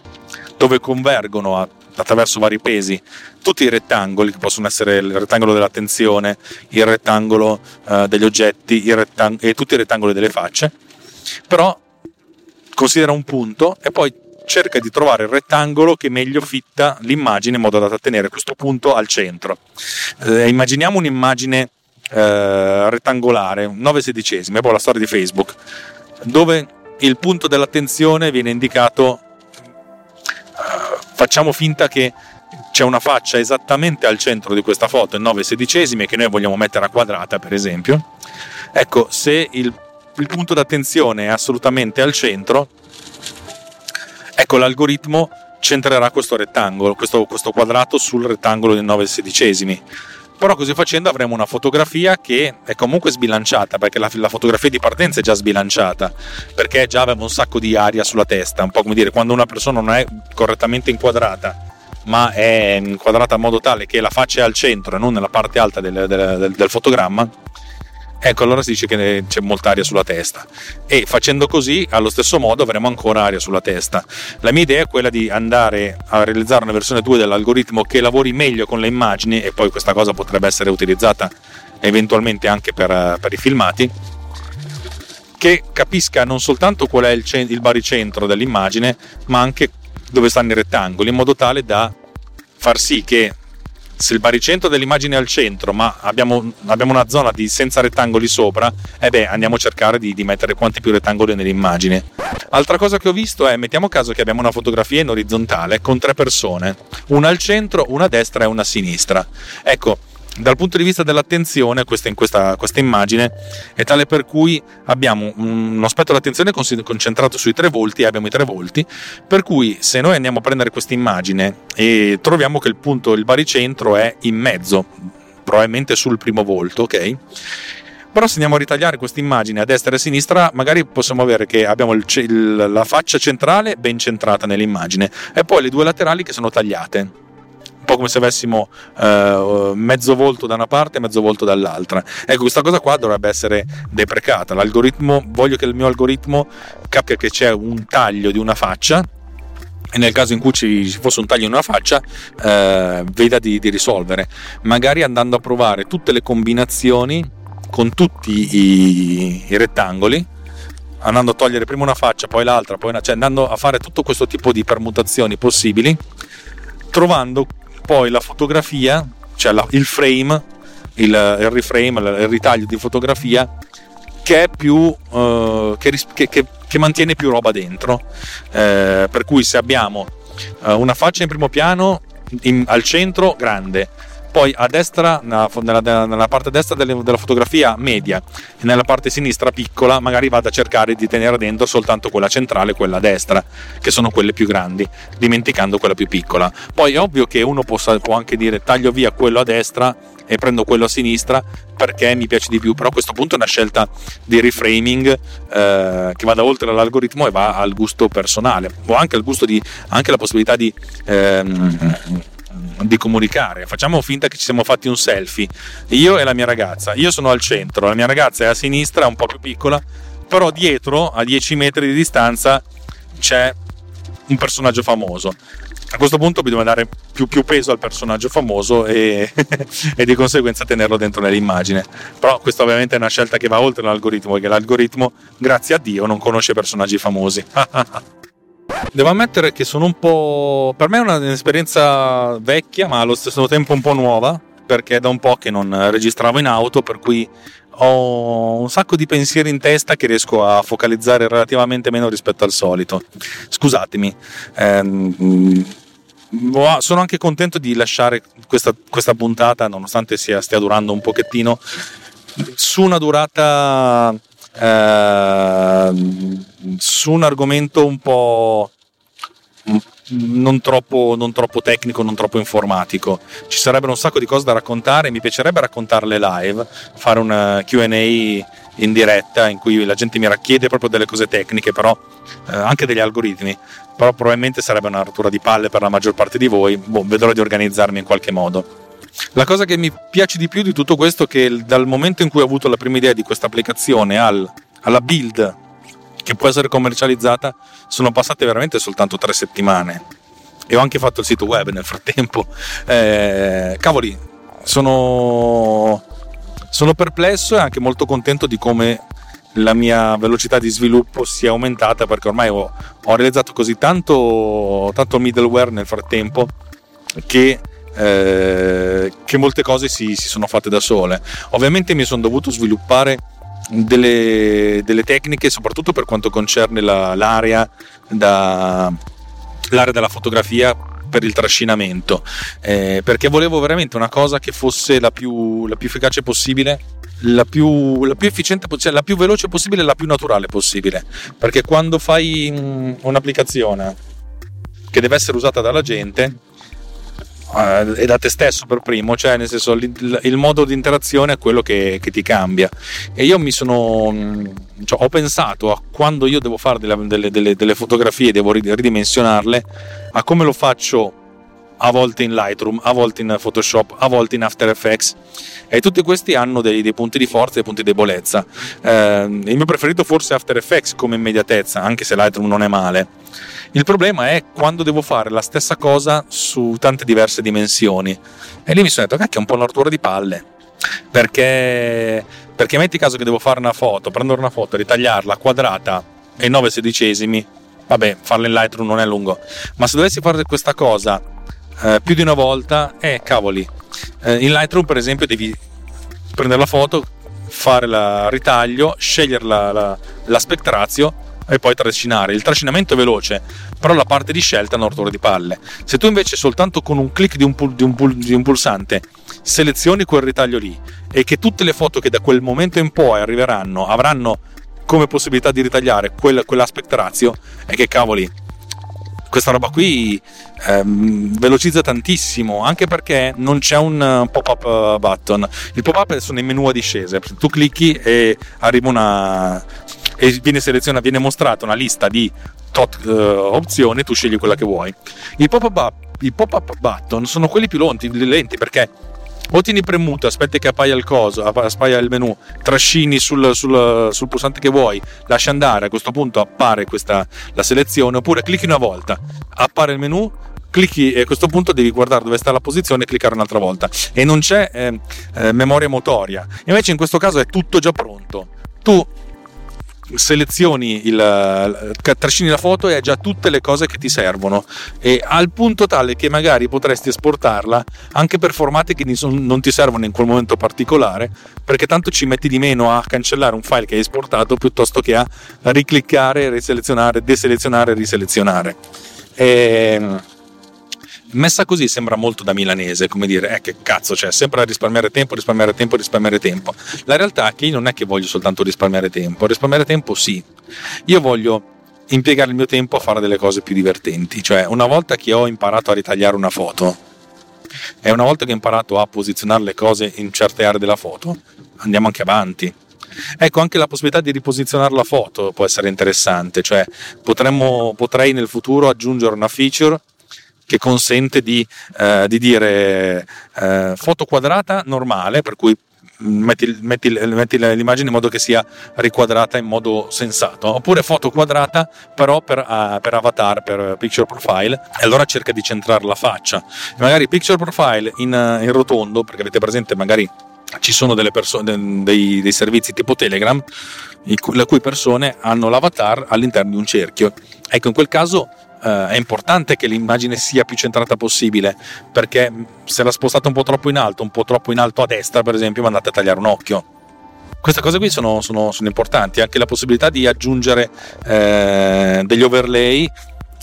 dove convergono a, attraverso vari pesi tutti i rettangoli che possono essere il rettangolo dell'attenzione il rettangolo eh, degli oggetti rettang- e tutti i rettangoli delle facce però considera un punto e poi cerca di trovare il rettangolo che meglio fitta l'immagine in modo da tenere questo punto al centro. Eh, immaginiamo un'immagine eh, rettangolare, 9 sedicesimi, è poi la storia di Facebook, dove il punto dell'attenzione viene indicato, eh, facciamo finta che c'è una faccia esattamente al centro di questa foto in 9 sedicesimi che noi vogliamo mettere a quadrata per esempio ecco se il, il punto d'attenzione è assolutamente al centro ecco l'algoritmo centrerà questo rettangolo questo, questo quadrato sul rettangolo di 9 sedicesimi. Però così facendo avremo una fotografia che è comunque sbilanciata perché la, la, fotografia di partenza è già sbilanciata perché già aveva un sacco di aria sulla testa un po' come dire quando una persona non è correttamente inquadrata ma è inquadrata in modo tale che la faccia è al centro e non nella parte alta del, del, del fotogramma, ecco allora si dice che c'è molta aria sulla testa. E facendo così allo stesso modo avremo ancora aria sulla testa. La mia idea è quella di andare a realizzare una versione 2 dell'algoritmo che lavori meglio con le immagini e poi questa cosa potrebbe essere utilizzata eventualmente anche per, per i filmati che capisca non soltanto qual è il, il baricentro dell'immagine ma anche dove stanno i rettangoli, in modo tale da far sì che se il baricentro dell'immagine è al centro, ma abbiamo, abbiamo una zona di, senza rettangoli sopra, eh beh, andiamo a cercare di, di, mettere quanti più rettangoli nell'immagine. Altra cosa che ho visto è, mettiamo caso che abbiamo una fotografia in orizzontale con tre persone, una al centro, una a destra e una a sinistra. Ecco, dal punto di vista dell'attenzione, questa, in questa, questa immagine è tale per cui abbiamo uno spettro d'attenzione concentrato sui tre volti e abbiamo i tre volti, per cui se noi andiamo a prendere questa immagine e troviamo che il punto, il baricentro è in mezzo, probabilmente sul primo volto, ok? Però se andiamo a ritagliare questa immagine a destra e a sinistra, magari possiamo avere che abbiamo il, il, la faccia centrale ben centrata nell'immagine e poi le due laterali che sono tagliate un po' come se avessimo eh, mezzo volto da una parte e mezzo volto dall'altra. Ecco, questa cosa qua dovrebbe essere deprecata. L'algoritmo, voglio che il mio algoritmo cappia che c'è un taglio di una faccia e nel caso in cui ci fosse un taglio in una faccia eh, veda di, di, risolvere magari andando a provare tutte le combinazioni con tutti i, i, rettangoli andando a togliere prima una faccia poi l'altra poi una, cioè andando a fare tutto questo tipo di permutazioni possibili trovando poi la fotografia, cioè la, il frame, il, il reframe, il, ritaglio di fotografia che è più uh, che, che, che, mantiene più roba dentro. Eh, per cui se abbiamo uh, una faccia in primo piano in, al centro grande, poi a destra, nella, nella, parte destra delle, della fotografia media e nella parte sinistra piccola, magari vado a cercare di tenere dentro soltanto quella centrale e quella destra, che sono quelle più grandi, dimenticando quella più piccola. Poi è ovvio che uno possa, può anche dire taglio via quello a destra e prendo quello a sinistra perché mi piace di più, però a questo punto è una scelta di reframing eh, che vada oltre l'algoritmo e va al gusto personale o anche al gusto di anche la possibilità di ehm, di comunicare. Facciamo finta che ci siamo fatti un selfie, io e la mia ragazza. Io sono al centro, la mia ragazza è a sinistra, un po' più piccola, però dietro, a 10 metri di distanza, c'è un personaggio famoso. A questo punto bisogna dare più, più peso al personaggio famoso e, <laughs> e, di conseguenza tenerlo dentro nell'immagine. Però questa ovviamente è una scelta che va oltre l'algoritmo, perché l'algoritmo, grazie a Dio, non conosce personaggi famosi. <laughs> Devo ammettere che sono un po'. Per me è un'esperienza vecchia, ma allo stesso tempo un po' nuova, perché è da un po' che non registravo in auto, per cui ho un sacco di pensieri in testa che riesco a focalizzare relativamente meno rispetto al solito. Scusatemi. Ehm, sono anche contento di lasciare questa, questa puntata, nonostante sia, stia durando un pochettino, su una durata Ehm, su un argomento un po' non troppo, non troppo, tecnico, non troppo informatico. Ci sarebbero un sacco di cose da raccontare, mi piacerebbe raccontarle live, fare un QA in diretta in cui la gente mi racchiede proprio delle cose tecniche, però eh, anche degli algoritmi. Però probabilmente sarebbe una rottura di palle per la maggior parte di voi. Boh, vedrò di organizzarmi in qualche modo. La cosa che mi piace di più di tutto questo è che dal momento in cui ho avuto la prima idea di questa applicazione al, alla build che può essere commercializzata sono passate veramente soltanto tre settimane e ho anche fatto il sito web nel frattempo. Eh, cavoli, sono, sono perplesso e anche molto contento di come la mia velocità di sviluppo sia aumentata perché ormai ho, ho realizzato così tanto, tanto middleware nel frattempo che eh, che molte cose si, si, sono fatte da sole. Ovviamente mi sono dovuto sviluppare delle, delle tecniche, soprattutto per quanto concerne la, l'area, da, l'area della fotografia per il trascinamento, eh, perché volevo veramente una cosa che fosse la più, la più efficace possibile la più, la più, efficiente, cioè la più veloce possibile la più naturale possibile. Perché quando fai un'applicazione che deve essere usata dalla gente, uh, e da te stesso per primo, cioè nel senso il, il modo di interazione è quello che, che, ti cambia. E io mi sono, mm, cioè, ho pensato a quando io devo fare delle, delle, delle, delle fotografie, devo ridimensionarle, a come lo faccio a volte in Lightroom, a volte in Photoshop, a volte in After Effects e tutti questi hanno dei, dei punti di forza e dei punti di debolezza. Eh, il mio preferito forse è After Effects come immediatezza, anche se Lightroom non è male. Il problema è quando devo fare la stessa cosa su tante diverse dimensioni e lì mi sono detto, cacchio, è un po' una rottura di palle. Perché, perché metti caso che devo fare una foto, prendere una foto, ritagliarla quadrata e 9 sedicesimi, vabbè, farla in Lightroom non è lungo, ma se dovessi fare questa cosa eh, più di una volta, eh cavoli, eh, in Lightroom per esempio devi prendere la foto, fare il ritaglio, scegliere la, la, l'aspect ratio e poi trascinare. Il trascinamento è veloce, però la parte di scelta è una rottura di palle. Se tu invece soltanto con un clic di un, di, un di un, pulsante selezioni quel ritaglio lì e che tutte le foto che da quel momento in poi arriveranno avranno come possibilità di ritagliare quel, quell'aspect ratio, e che cavoli, questa roba qui ehm, velocizza tantissimo anche perché non c'è un eh, pop-up eh, button. Il pop-up sono i menu a discesa. Tu clicchi e arriva una e viene selezionata viene mostrata una lista di tot uh, opzioni tu scegli quella che vuoi. I pop-up, i pop-up button sono quelli più lenti, lenti perché o tieni premuto, aspetti che appaia il coso, appaia il menu, trascini sul, sul, sul, pulsante che vuoi, lasci andare, a questo punto appare questa, la selezione, oppure clicchi una volta, appare il menu, clicchi e a questo punto devi guardare dove sta la posizione e cliccare un'altra volta. E non c'è eh, eh, memoria motoria. Invece in questo caso è tutto già pronto. Tu selezioni il trascini la foto e ha già tutte le cose che ti servono e al punto tale che magari potresti esportarla anche per formati che non ti servono in quel momento particolare perché tanto ci metti di meno a cancellare un file che hai esportato piuttosto che a ricliccare, riselezionare, deselezionare, riselezionare. E messa così sembra molto da milanese, come dire, eh che cazzo, cioè sempre risparmiare tempo, risparmiare tempo, risparmiare tempo. La realtà è che io non è che voglio soltanto risparmiare tempo, risparmiare tempo sì, io voglio impiegare il mio tempo a fare delle cose più divertenti, cioè una volta che ho imparato a ritagliare una foto e una volta che ho imparato a posizionare le cose in certe aree della foto, andiamo anche avanti. Ecco, anche la possibilità di riposizionare la foto può essere interessante, cioè potremmo, potrei nel futuro aggiungere una feature che consente di, eh, di dire eh, foto quadrata normale, per cui Metti, metti, metti, l'immagine in modo che sia riquadrata in modo sensato, oppure foto quadrata però per, uh, per avatar, per picture profile, e allora cerca di centrare la faccia. Magari picture profile in, in rotondo, perché avete presente magari ci sono persone, dei, dei servizi tipo Telegram, le cui persone hanno l'avatar all'interno di un cerchio. Ecco, in quel caso eh, è importante che l'immagine sia più centrata possibile, perché se la spostate un po' troppo in alto, un po' troppo in alto a destra, per esempio, andate a tagliare un occhio. Queste cose qui sono, sono, sono importanti, anche la possibilità di aggiungere eh, degli overlay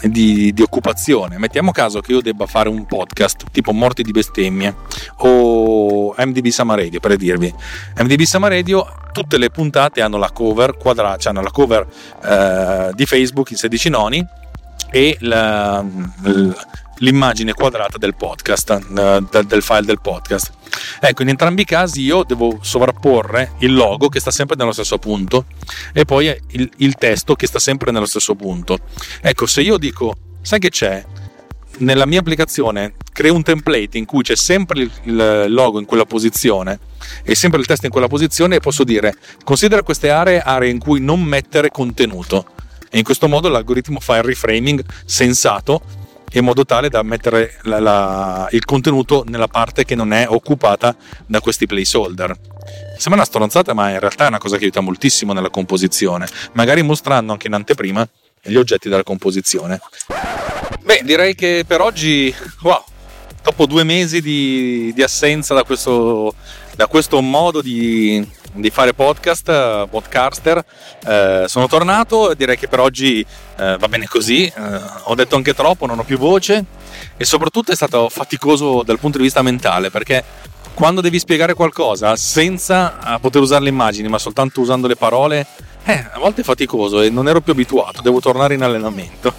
di, di, occupazione. Mettiamo caso che io debba fare un podcast tipo Morti di bestemmie o MDB Sama Radio per dirvi. MDB Sama Radio, tutte le puntate hanno la cover quadrata, cioè hanno la cover eh, di Facebook in 16 noni e la, l'immagine quadrata del podcast, eh, del file del podcast. Ecco, in entrambi i casi io devo sovrapporre il logo che sta sempre nello stesso punto e poi il, il testo che sta sempre nello stesso punto. Ecco, se io dico, sai che c'è? Nella mia applicazione creo un template in cui c'è sempre il logo in quella posizione e sempre il testo in quella posizione e posso dire considera queste aree aree in cui non mettere contenuto e in questo modo l'algoritmo fa il reframing sensato in modo tale da mettere la, la, il contenuto nella parte che non è occupata da questi placeholder. Sembra una stronzata, ma in realtà è una cosa che aiuta moltissimo nella composizione, magari mostrando anche in anteprima gli oggetti della composizione. Beh, direi che per oggi, wow, dopo due mesi di, di assenza da questo, da questo modo di, di fare podcast, podcaster, eh, sono tornato, direi che per oggi eh, va bene così, eh, ho detto anche troppo, non ho più voce. E soprattutto è stato faticoso dal punto di vista mentale perché quando devi spiegare qualcosa senza eh, poter usare le immagini ma soltanto usando le parole eh, a volte è faticoso e non ero più abituato, devo tornare in allenamento.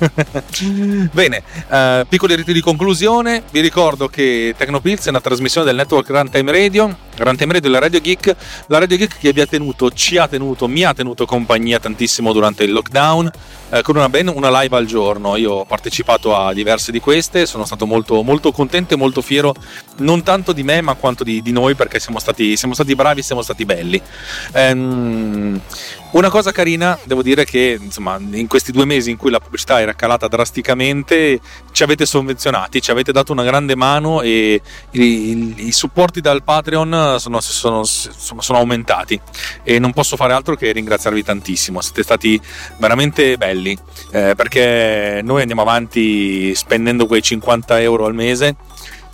<laughs> Bene, eh, piccoli riti di conclusione, vi ricordo che Tecnopilz è una trasmissione del network Runtime Radio, Runtime Radio è la Radio Geek, la Radio Geek che vi ha tenuto, ci ha tenuto, mi ha tenuto compagnia tantissimo durante il lockdown, eh, con una, ben una live al giorno. Io ho partecipato a diverse di queste, sono stato molto, molto contento e molto fiero, non tanto di me ma quanto di, di noi perché siamo stati, siamo stati bravi, siamo stati belli. Ehm, una cosa carina, devo dire che insomma, in questi due mesi in cui la pubblicità era calata drasticamente, ci avete sovvenzionati, ci avete dato una grande mano e i, i, supporti dal Patreon sono, sono, sono, aumentati e non posso fare altro che ringraziarvi tantissimo. Siete stati veramente belli eh, perché noi andiamo avanti spendendo quei 50 euro al mese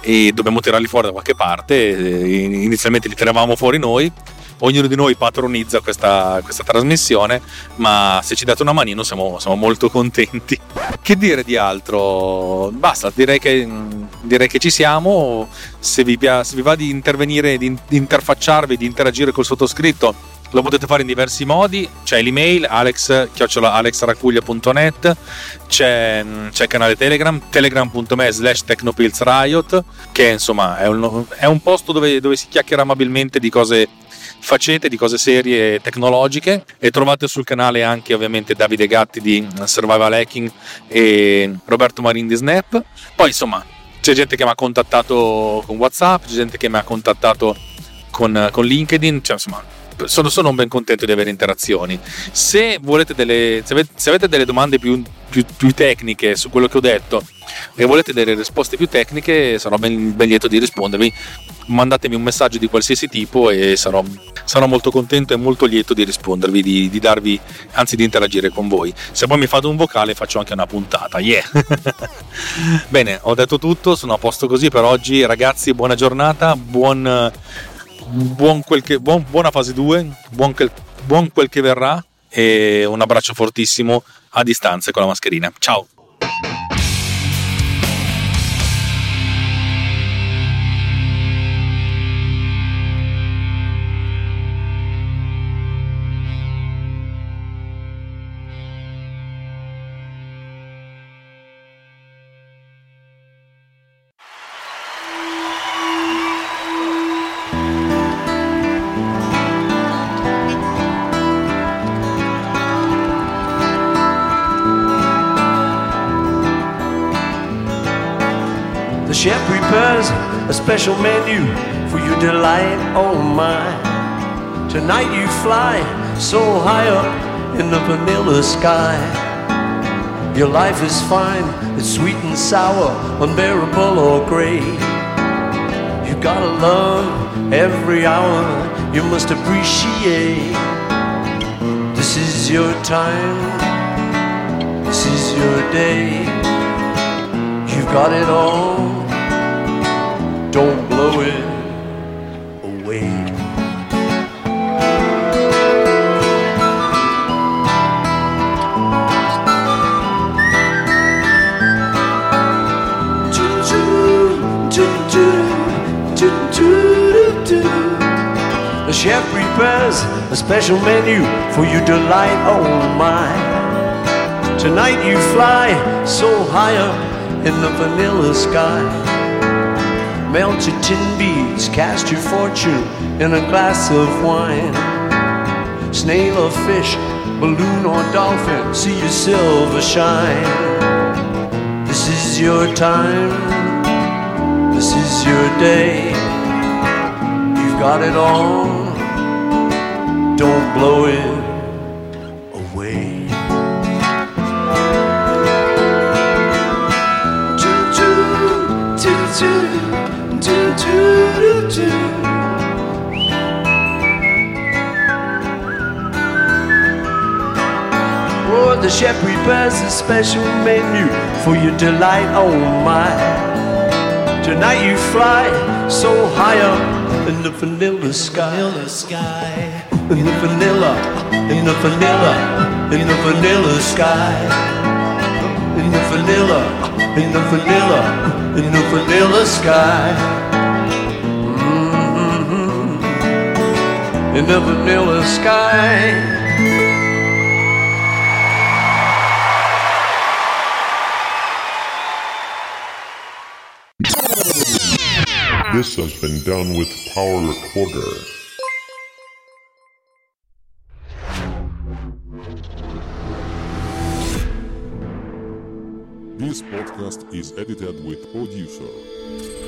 e dobbiamo tirarli fuori da qualche parte. Inizialmente li tiravamo fuori noi ognuno di noi patronizza questa, questa trasmissione, ma se ci date una manino siamo, siamo, molto contenti. Che dire di altro? Basta, direi che, direi che ci siamo. Se vi, se vi va di intervenire, di, interfacciarvi, di interagire col sottoscritto, lo potete fare in diversi modi, c'è l'email alex-alexracuglia.net, c'è, c'è, il canale Telegram, telegram.me slash technopilsriot, che insomma è un, è un posto dove, dove, si chiacchiera amabilmente di cose facete di cose serie tecnologiche e trovate sul canale anche ovviamente Davide Gatti di Survival Hacking e Roberto Marin di Snap. Poi insomma c'è gente che mi ha contattato con WhatsApp, c'è gente che mi ha contattato con, con LinkedIn, cioè insomma sono, sono, ben contento di avere interazioni. Se, delle, se, avete, se avete delle domande più, più, più, tecniche su quello che ho detto e volete delle risposte più tecniche, sarò ben, ben lieto di rispondervi. Mandatemi un messaggio di qualsiasi tipo e sarò, sarò molto contento e molto lieto di rispondervi, di, di, darvi, anzi di interagire con voi. Se poi mi fate un vocale faccio anche una puntata, yeah! <laughs> Bene, ho detto tutto, sono a posto così per oggi, ragazzi, buona giornata, buon buon che, buon, buona fase 2, buon buon quel che verrà e un abbraccio fortissimo a distanza con la mascherina. Ciao! Special menu for your delight. Oh my, tonight you fly so high up in the vanilla sky. Your life is fine, it's sweet and sour, unbearable or gray. You gotta love every hour, you must appreciate. This is your time, this is your day. You've got it all don't blow it away. The chef prepares a special menu for your delight. Oh my! Tonight you fly so high up in the vanilla sky. Melted tin beads, cast your fortune in a glass of wine. Snail or fish, balloon or dolphin, see your silver shine. This is your time, this is your day. You've got it all, don't blow it away. Oh, the chef prepares a special menu for your delight, oh my. Tonight you fly so high up in the vanilla sky. Vanilla sky. In the vanilla, in the vanilla, in the vanilla sky. In the vanilla, in the vanilla, in the vanilla sky. In the vanilla sky. This has been done with Power Recorder. This podcast is edited with Producer.